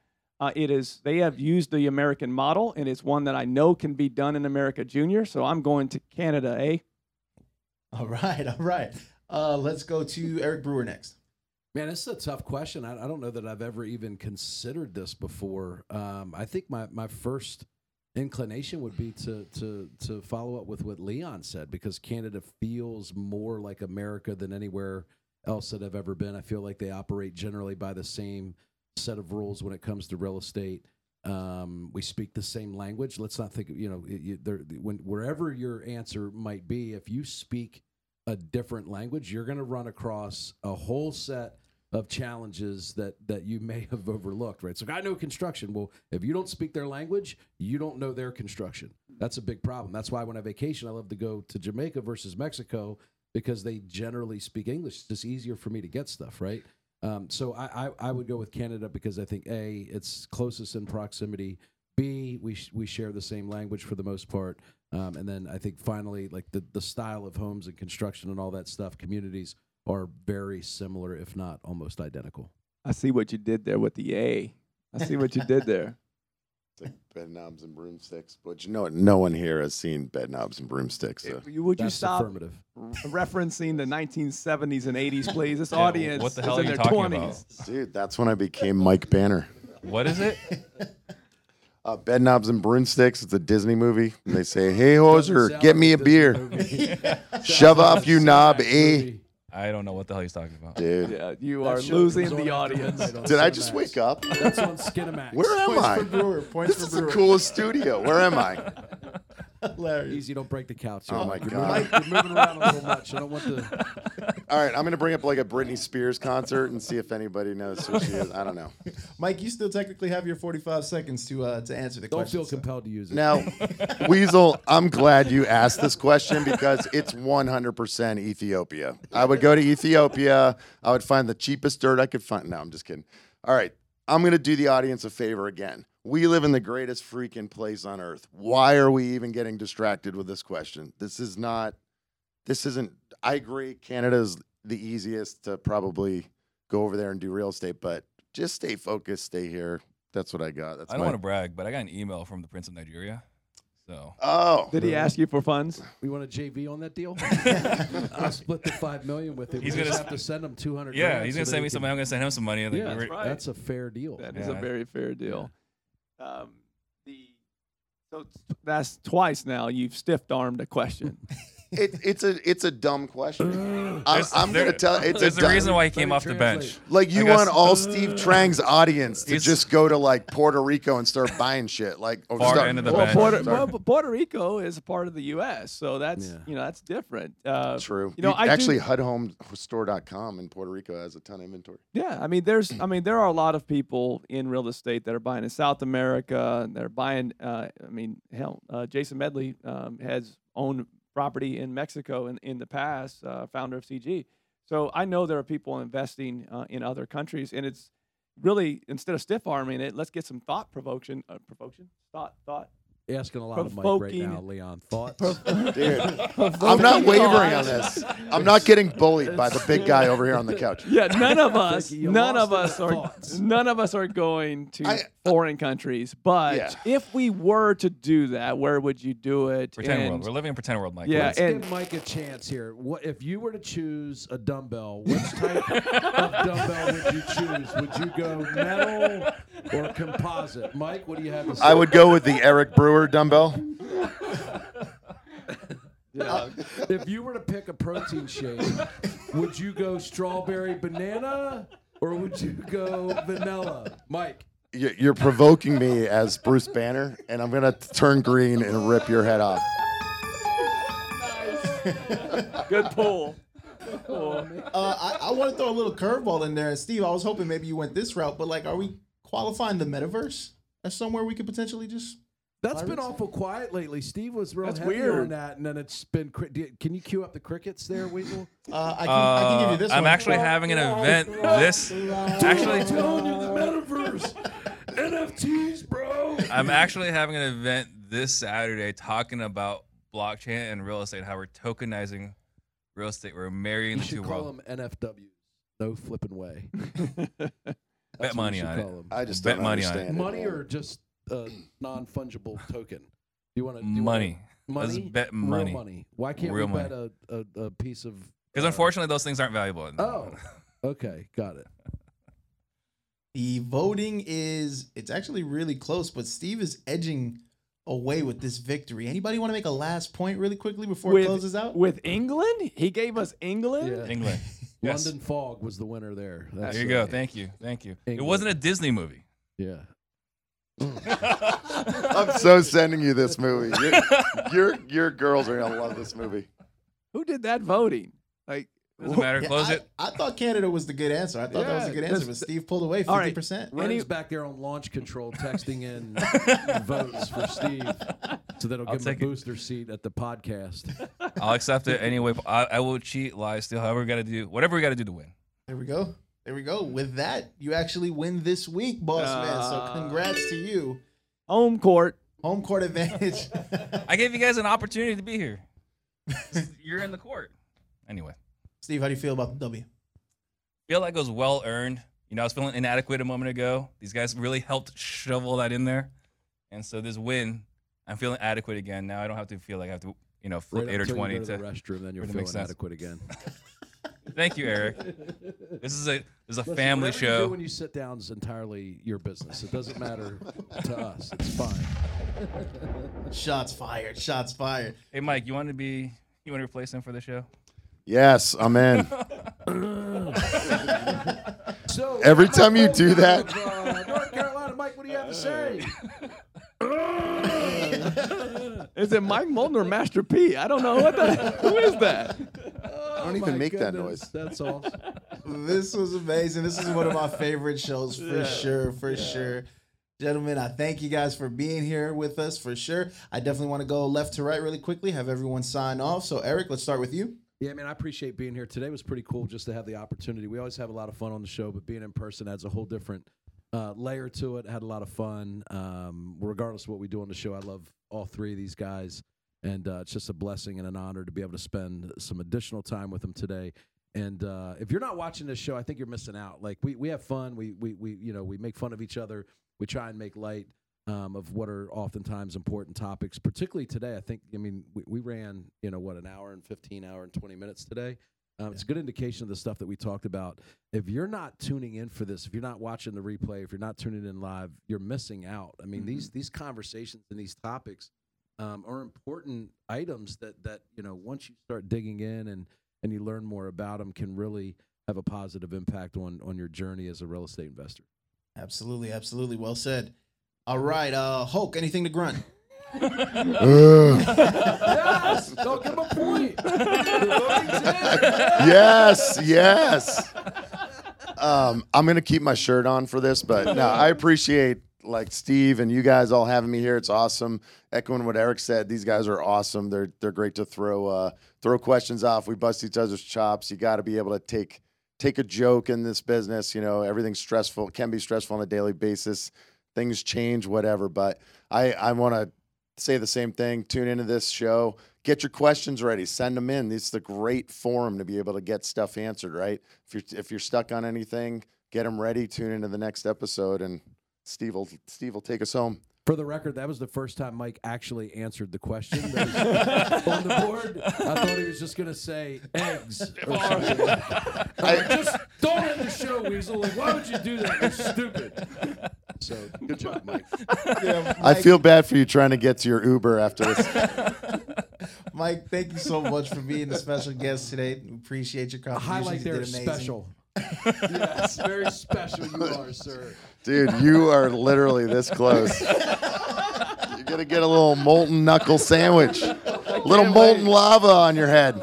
uh, it is they have used the American model, and it's one that I know can be done in America Junior. So I'm going to Canada, eh? All right, all right. Uh, let's go to Eric Brewer next. Man, this is a tough question. I, I don't know that I've ever even considered this before. Um, I think my, my first inclination would be to to to follow up with what Leon said because Canada feels more like America than anywhere else that I've ever been. I feel like they operate generally by the same set of rules when it comes to real estate. Um, we speak the same language. Let's not think, you know, you, there, when wherever your answer might be, if you speak a different language, you're going to run across a whole set of challenges that that you may have overlooked, right? So I know construction. Well, if you don't speak their language, you don't know their construction. That's a big problem. That's why when I vacation, I love to go to Jamaica versus Mexico because they generally speak English. It's just easier for me to get stuff, right? Um, so I, I I would go with Canada because I think a it's closest in proximity. B we sh- we share the same language for the most part. Um, and then I think finally, like the, the style of homes and construction and all that stuff, communities are very similar, if not almost identical. I see what you did there with the A. I see what you did there. It's like bed knobs and broomsticks. But you know? No one here has seen bed knobs and broomsticks. So. You- Would you That's stop affirmative. referencing the 1970s and 80s, please? This Yeah, audience what the is hell in you their 20s. about? Dude, that's when I became Mike Banner. What is it? Uh, Bed Knobs and Broomsticks. It's a Disney movie. And they say, "Hey, Doesn't hoser, get me a Disney beer." movie. Shove off, you knob, Cinemax eh? Movie. I don't know what the hell he's talking about. Dude, Yeah, you That are show losing was on the after audience. midnight on did I just Cinemax. wake up? That's on Skinamax. Where am Points I? for Brewer. Points This for is the Brewer. coolest studio. Where am I? Hilarious. Easy, don't break the couch. Oh my You're God. moving- You're moving around a little much. I don't want the. All right, I'm gonna bring up like a Britney Spears concert and see if anybody knows who she is. I don't know. Mike, you still technically have your 45 seconds to uh, to answer the question. Don't feel so- compelled to use it. Now, Weasel, I'm glad you asked this question because it's 100% Ethiopia. I would go to Ethiopia. I would find the cheapest dirt I could find. No, I'm just kidding. All right, I'm going to do the audience a favor again. We live in the greatest freaking place on earth. Why are we even getting distracted with this question? This is not, this isn't, I agree, Canada's the easiest to probably go over there and do real estate, but just stay focused, stay here. That's what I got. That's I don't my- want to brag, but I got an email from the Prince of Nigeria. So Oh. Did he ask you for funds? We want a JV on that deal. I'll split the five million with him. He's we gonna have to send him two hundred. yeah, he's gonna send me some. money. I'm gonna send him some money. Yeah, we're- right. that's a fair deal. That is a very fair deal. Um, the so that's twice now you've stiff armed a question. It, it's a it's a dumb question. I'm, I'm there- gonna tell. It's There's a a dumb, reason why he came off the bench. Like you guess- want all Steve Trang's audience to just go to like Puerto Rico and start buying shit. Like or Far start- end of the oh, well, bench. Puerto, well, Puerto Rico is a part of the U.S., so that's Yeah. you know that's different. Uh, True. You know, I do- actually, HUDHomestore.com in Puerto Rico has a ton of inventory. Yeah, I mean, there's, I mean, there are a lot of people in real estate that are buying in South America. And they're buying. Uh, I mean, hell, uh, Jason Medley um, has owned property in Mexico in in the past. Uh, founder of CG. So I know there are people investing uh, in other countries, and it's really instead of stiff arming it, let's get some thought provocation, uh, provocation, thought, thought. Asking a lot of Mike right Provoking- now, Leon. Thoughts? Dude, I'm not wavering on this. I'm not getting bullied by the big guy over here on the couch. Yeah, none of us, you none of lost us in are, thoughts. none of us are going to I- uh, foreign countries. But Yeah. if we were to do that, where would you do it? Pretend And- world. We're living in pretend world, Mike. Yeah, Let's and- give Mike a chance here. What if you were to choose a dumbbell? Which type of dumbbell would you choose? Would you go metal or composite? Mike, what do you have to say? I would go with the Eric Brewer dumbbell. Yeah. If you were to pick a protein shake, would you go strawberry banana or would you go vanilla? Mike. You- You're provoking me as Bruce Banner, and I'm gonna turn green and rip your head off. Good pull. Good pull. Uh, I, I want to throw a little curveball in there. Steve, I was hoping maybe you went this route, but like, are we qualifying the metaverse as somewhere we could potentially just? That's been awful quiet lately. Steve was real That's heavy on that, and then it's been. cri- do Can you cue up the crickets there, Weasel? Uh, I, can, I can give you this Uh, I'm one. actually having an event this actually telling you the metaverse, NFTs, bro. I'm actually having an event this Saturday talking about blockchain and real estate, how we're tokenizing real estate. We're marrying You the two should call worlds. them NFWs. No flipping way. Bet money you should on it. call 'em. I just Bet don't money on it. understand Money or just a non-fungible token? Do you want to Money. Let's Money. bet Real money. money. Why can't Real we money. bet a, a, a piece of? Because uh, unfortunately, those things aren't valuable. Oh, okay, got it. The voting is it's actually really close, but Steve is edging away with this victory. Anybody want to make a last point really quickly before it With- closes out? With England, he gave us England. Yeah. England. Yes. London Fog was the winner there. That's There you go. Thank you. Thank you. England. It wasn't a Disney movie. Yeah. Mm. I'm so sending you this movie. Your, your your girls are gonna love this movie. Who did that voting? Like, Doesn't matter. Close I, it. I thought Canada was the good answer. I thought that was a good answer, but Steve pulled away All right. fifty percent. Ren's back there on launch control, texting in votes for Steve, so that'll I'll give him a take it. booster seat at the podcast. I'll accept it anyway. I, I will cheat, lie, steal, however we got to do, whatever we got to do to win. There we go. There we go. With that, you actually win this week, boss man. So Ah. congrats to you. home court. Home court advantage. I gave you guys an opportunity to be here. You're in the court. Anyway, Steve, how do you feel about the W? feel like it was well earned. You know, I was feeling inadequate a moment ago. These guys really helped shovel that in there, and so this win, I'm feeling adequate again. Now I don't have to feel like I have to, you know, flip Right eight or until you twenty go to to. the restroom, then you're for it to feeling adequate again. Thank you, Eric. This is a this is a Listen, family whatever you do when you sit down is entirely your business. It doesn't matter to us. It's fine. Shots fired. Shots fired. Hey, Mike, you want to be you want to replace him for the show? Yes, I'm in. So Every time you do that- of, uh, North Carolina, Mike, what do you have to say? Is it Mike Molden or Master P? I don't know what the who is that. I don't even make that noise. That's awesome. This was amazing. This is one of my favorite shows for Yeah. sure, for sure. Gentlemen, I thank you guys for being here with us for sure. I definitely want to go left to right really quickly, have everyone sign off. So, Eric, let's start with you. Yeah, man, I appreciate being here. Today was pretty cool just to have the opportunity. We always have a lot of fun on the show, but being in person adds a whole different uh, layer to it. Had a lot of fun. Um, regardless of what we do on the show, I love all three of these guys, and uh, it's just a blessing and an honor to be able to spend some additional time with them today. And uh, if you're not watching this show, I think you're missing out. Like we we have fun. We we we you know we make fun of each other. We try and make light um, of what are oftentimes important topics, particularly today. I think, I mean, we, we ran, you know, what, an hour and 15, hour and 20 minutes today. Um, It's a good indication of the stuff that we talked about. If you're not tuning in for this, if you're not watching the replay, if you're not tuning in live, you're missing out. I mean, these these conversations and these topics um, are important items that that you know once you start digging in and and you learn more about them, can really have a positive impact on on your journey as a real estate investor. Absolutely, absolutely. Well said. All right, uh, Hulk, anything to grunt? Yes, don't give him a point. yes, yes. Um, I'm gonna keep my shirt on for this, but no, I appreciate like Steve and you guys all having me here. It's awesome. Echoing what Eric said, these guys are awesome. They're they're great to throw uh, throw questions off. We bust each other's chops. You got to be able to take take a joke in this business. You know, everything's stressful. Can be stressful on a daily basis. Things change, whatever. But I I want to say the same thing. Tune into this show. Get your questions ready. Send them in. This is a great forum to be able to get stuff answered. Right? If you're if you're stuck on anything, get them ready. Tune into the next episode, and Steve will Steve will take us home. For the record, that was the first time Mike actually answered the question that was on the board. I thought he was just going to say eggs or something. I- just don't end the show, Weasel. Like, why would you do that? You're stupid. So, good job, Mike. Yeah, I feel bad for you trying to get to your Uber after this. Mike, thank you so much for being the special guest today. We appreciate your A contributions. highlight You there did is amazing. special. yes, very special you are, sir. Dude, you are literally this close. You're gonna get a little molten knuckle sandwich, little molten lava on your head.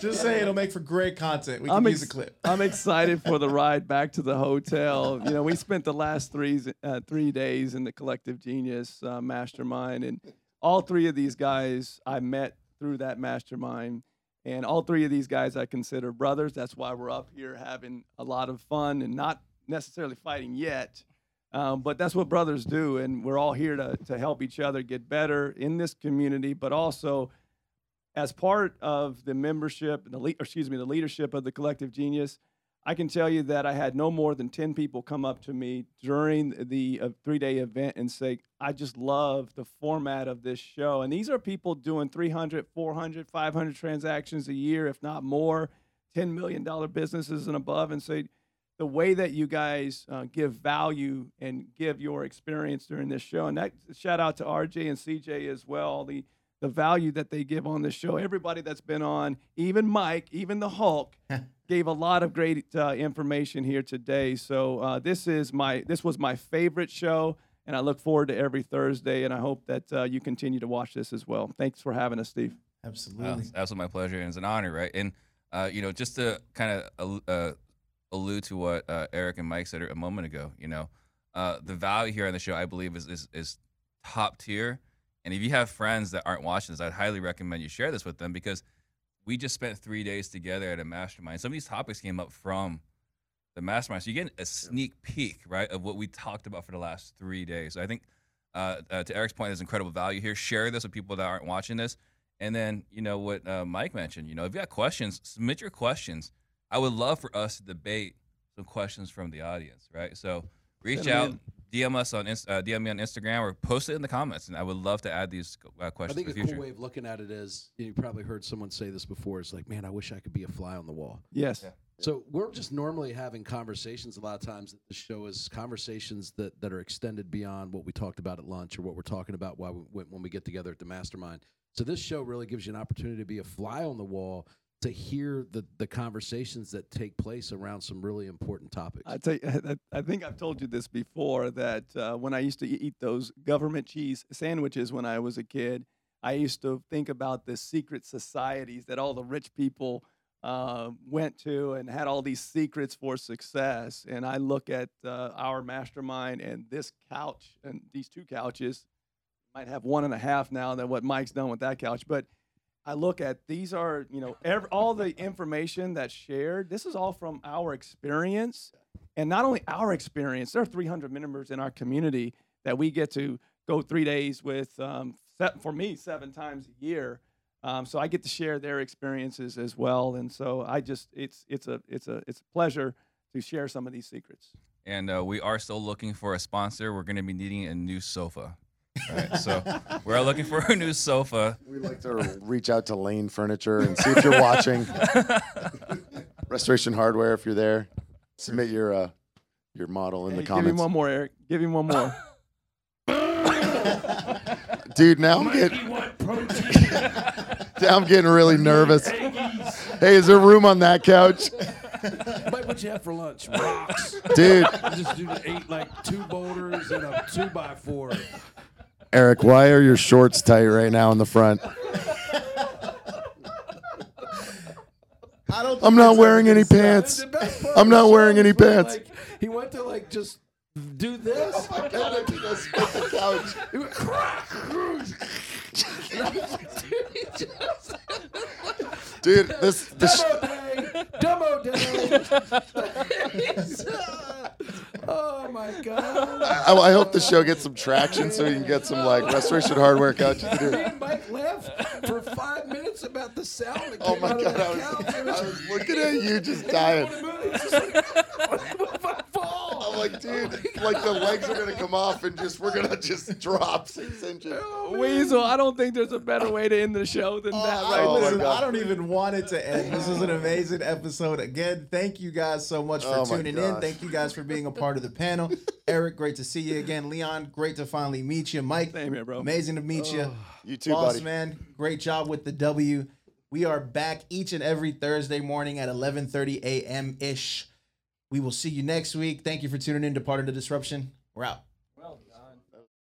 Just saying, it'll make for great content. We can I'm use a clip. I'm excited for the ride back to the hotel. You know, we spent the last three uh, three days in the Collective Genius uh, Mastermind, and all three of these guys I met through that mastermind, and all three of these guys I consider brothers. That's why we're up here having a lot of fun and not necessarily fighting yet. Um, but that's what brothers do, and we're all here to to help each other get better in this community, but also as part of the membership, the le- excuse me, the leadership of the Collective Genius, I can tell you that I had no more than 10 people come up to me during the uh, three day event and say, I just love the format of this show. And these are people doing 300, 400, 500 transactions a year, if not more, $10 million businesses and above, and say, the way that you guys uh, give value and give your experience during this show. And that shout out to RJ and CJ as well. The the value that they give on this show. Everybody that's been on, even Mike, even the Hulk, gave a lot of great uh, information here today. So uh, this is my this was my favorite show, and I look forward to every Thursday. And I hope that uh, you continue to watch this as well. Thanks for having us, Steve. Absolutely. it's absolutely my pleasure, and it's an honor, right? And uh, you know, just to kind of uh, allude to what uh, Eric and Mike said a moment ago, you know, uh, the value here on the show, I believe, is, is is top tier. And if you have friends that aren't watching this, I'd highly recommend you share this with them because we just spent three days together at a mastermind. Some of these topics came up from the mastermind, so you get a sneak peek, right, of what we talked about for the last three days. So I think, uh, uh, to Eric's point, there's incredible value here. Share this with people that aren't watching this. And then, you know, what uh, Mike mentioned, you know, if you got questions, submit your questions. I would love for us to debate some questions from the audience, right? So reach out. DM us on Inst- uh, DM me on Instagram or post it in the comments, and I would love to add these uh, I questions think in a the cool way of looking at it is you probably heard someone say this before. It's like, man, I wish I could be a fly on the wall. Yes. Yeah. So we're just normally having conversations. A lot of times, the show is conversations that, that are extended beyond what we talked about at lunch or what we're talking about while we, when, when we get together at the mastermind. So this show really gives you an opportunity to be a fly on the wall to hear the the conversations that take place around some really important topics. I tell you, I, think I've told you this before that uh, when I used to eat those government cheese sandwiches when I was a kid, I used to think about the secret societies that all the rich people uh, went to and had all these secrets for success. And I look at uh, our mastermind and this couch and these two couches. Might have one and a half now than what Mike's done with that couch, but I look at these are you know ev all the information that's shared. This is all from our experience, and not only our experience. There are 300 members in our community that we get to go three days with. Um, for me, seven times a year. Um, so I get to share their experiences as well, and so I just it's it's a it's a it's a pleasure to share some of these secrets. And uh, we are still looking for a sponsor. We're going to be needing a new sofa. Right? so we're looking for a new sofa. We'd like to reach out to Lane Furniture and see if you're watching. Restoration Hardware, if you're there, submit your uh, your model in Hey, the comments. give him one more, Eric. Give him one more. Dude, now I'm getting now I'm getting really nervous. Hey, is there room on that couch? Mike, what you have for lunch? Rocks. Dude, I just do ate like two boulders and a two by four. Eric, why are your shorts tight right now in the front? I don't. I'm not wearing any pants. The best part I'm not wearing any pants. like, he went to like just do this. Oh I think I split the couch. He went crack. And I was like, dude, he just- Dude, this this Demo day, demo day. oh my god! I, I hope the show gets some traction so you can get some like restoration hardware couches to do. Me and Mike laughed for five minutes about the sound that Oh my out god, of I that was, couch. It I was was looking at you just dying. It's just like, what if I fall? I'm like, dude, oh like the legs are gonna come off and just we're gonna just drop six inches. Oh, Weasel, I don't think there's a better way to end the show than oh, that Oh, right my there. listen, I don't even want it to end. This is an amazing episode. Again, thank you guys so much for Oh tuning in. Thank you guys for being a part of the panel. Eric, great to see you again. Leon, great to finally meet you. Mike, Same here, bro. amazing to meet you. Oh, you too, Boss buddy. man, great job with the W. We are back each and every Thursday morning at 11:30 a.m. ish. We will see you next week. Thank you for tuning in to Pardon the Disruption. We're out.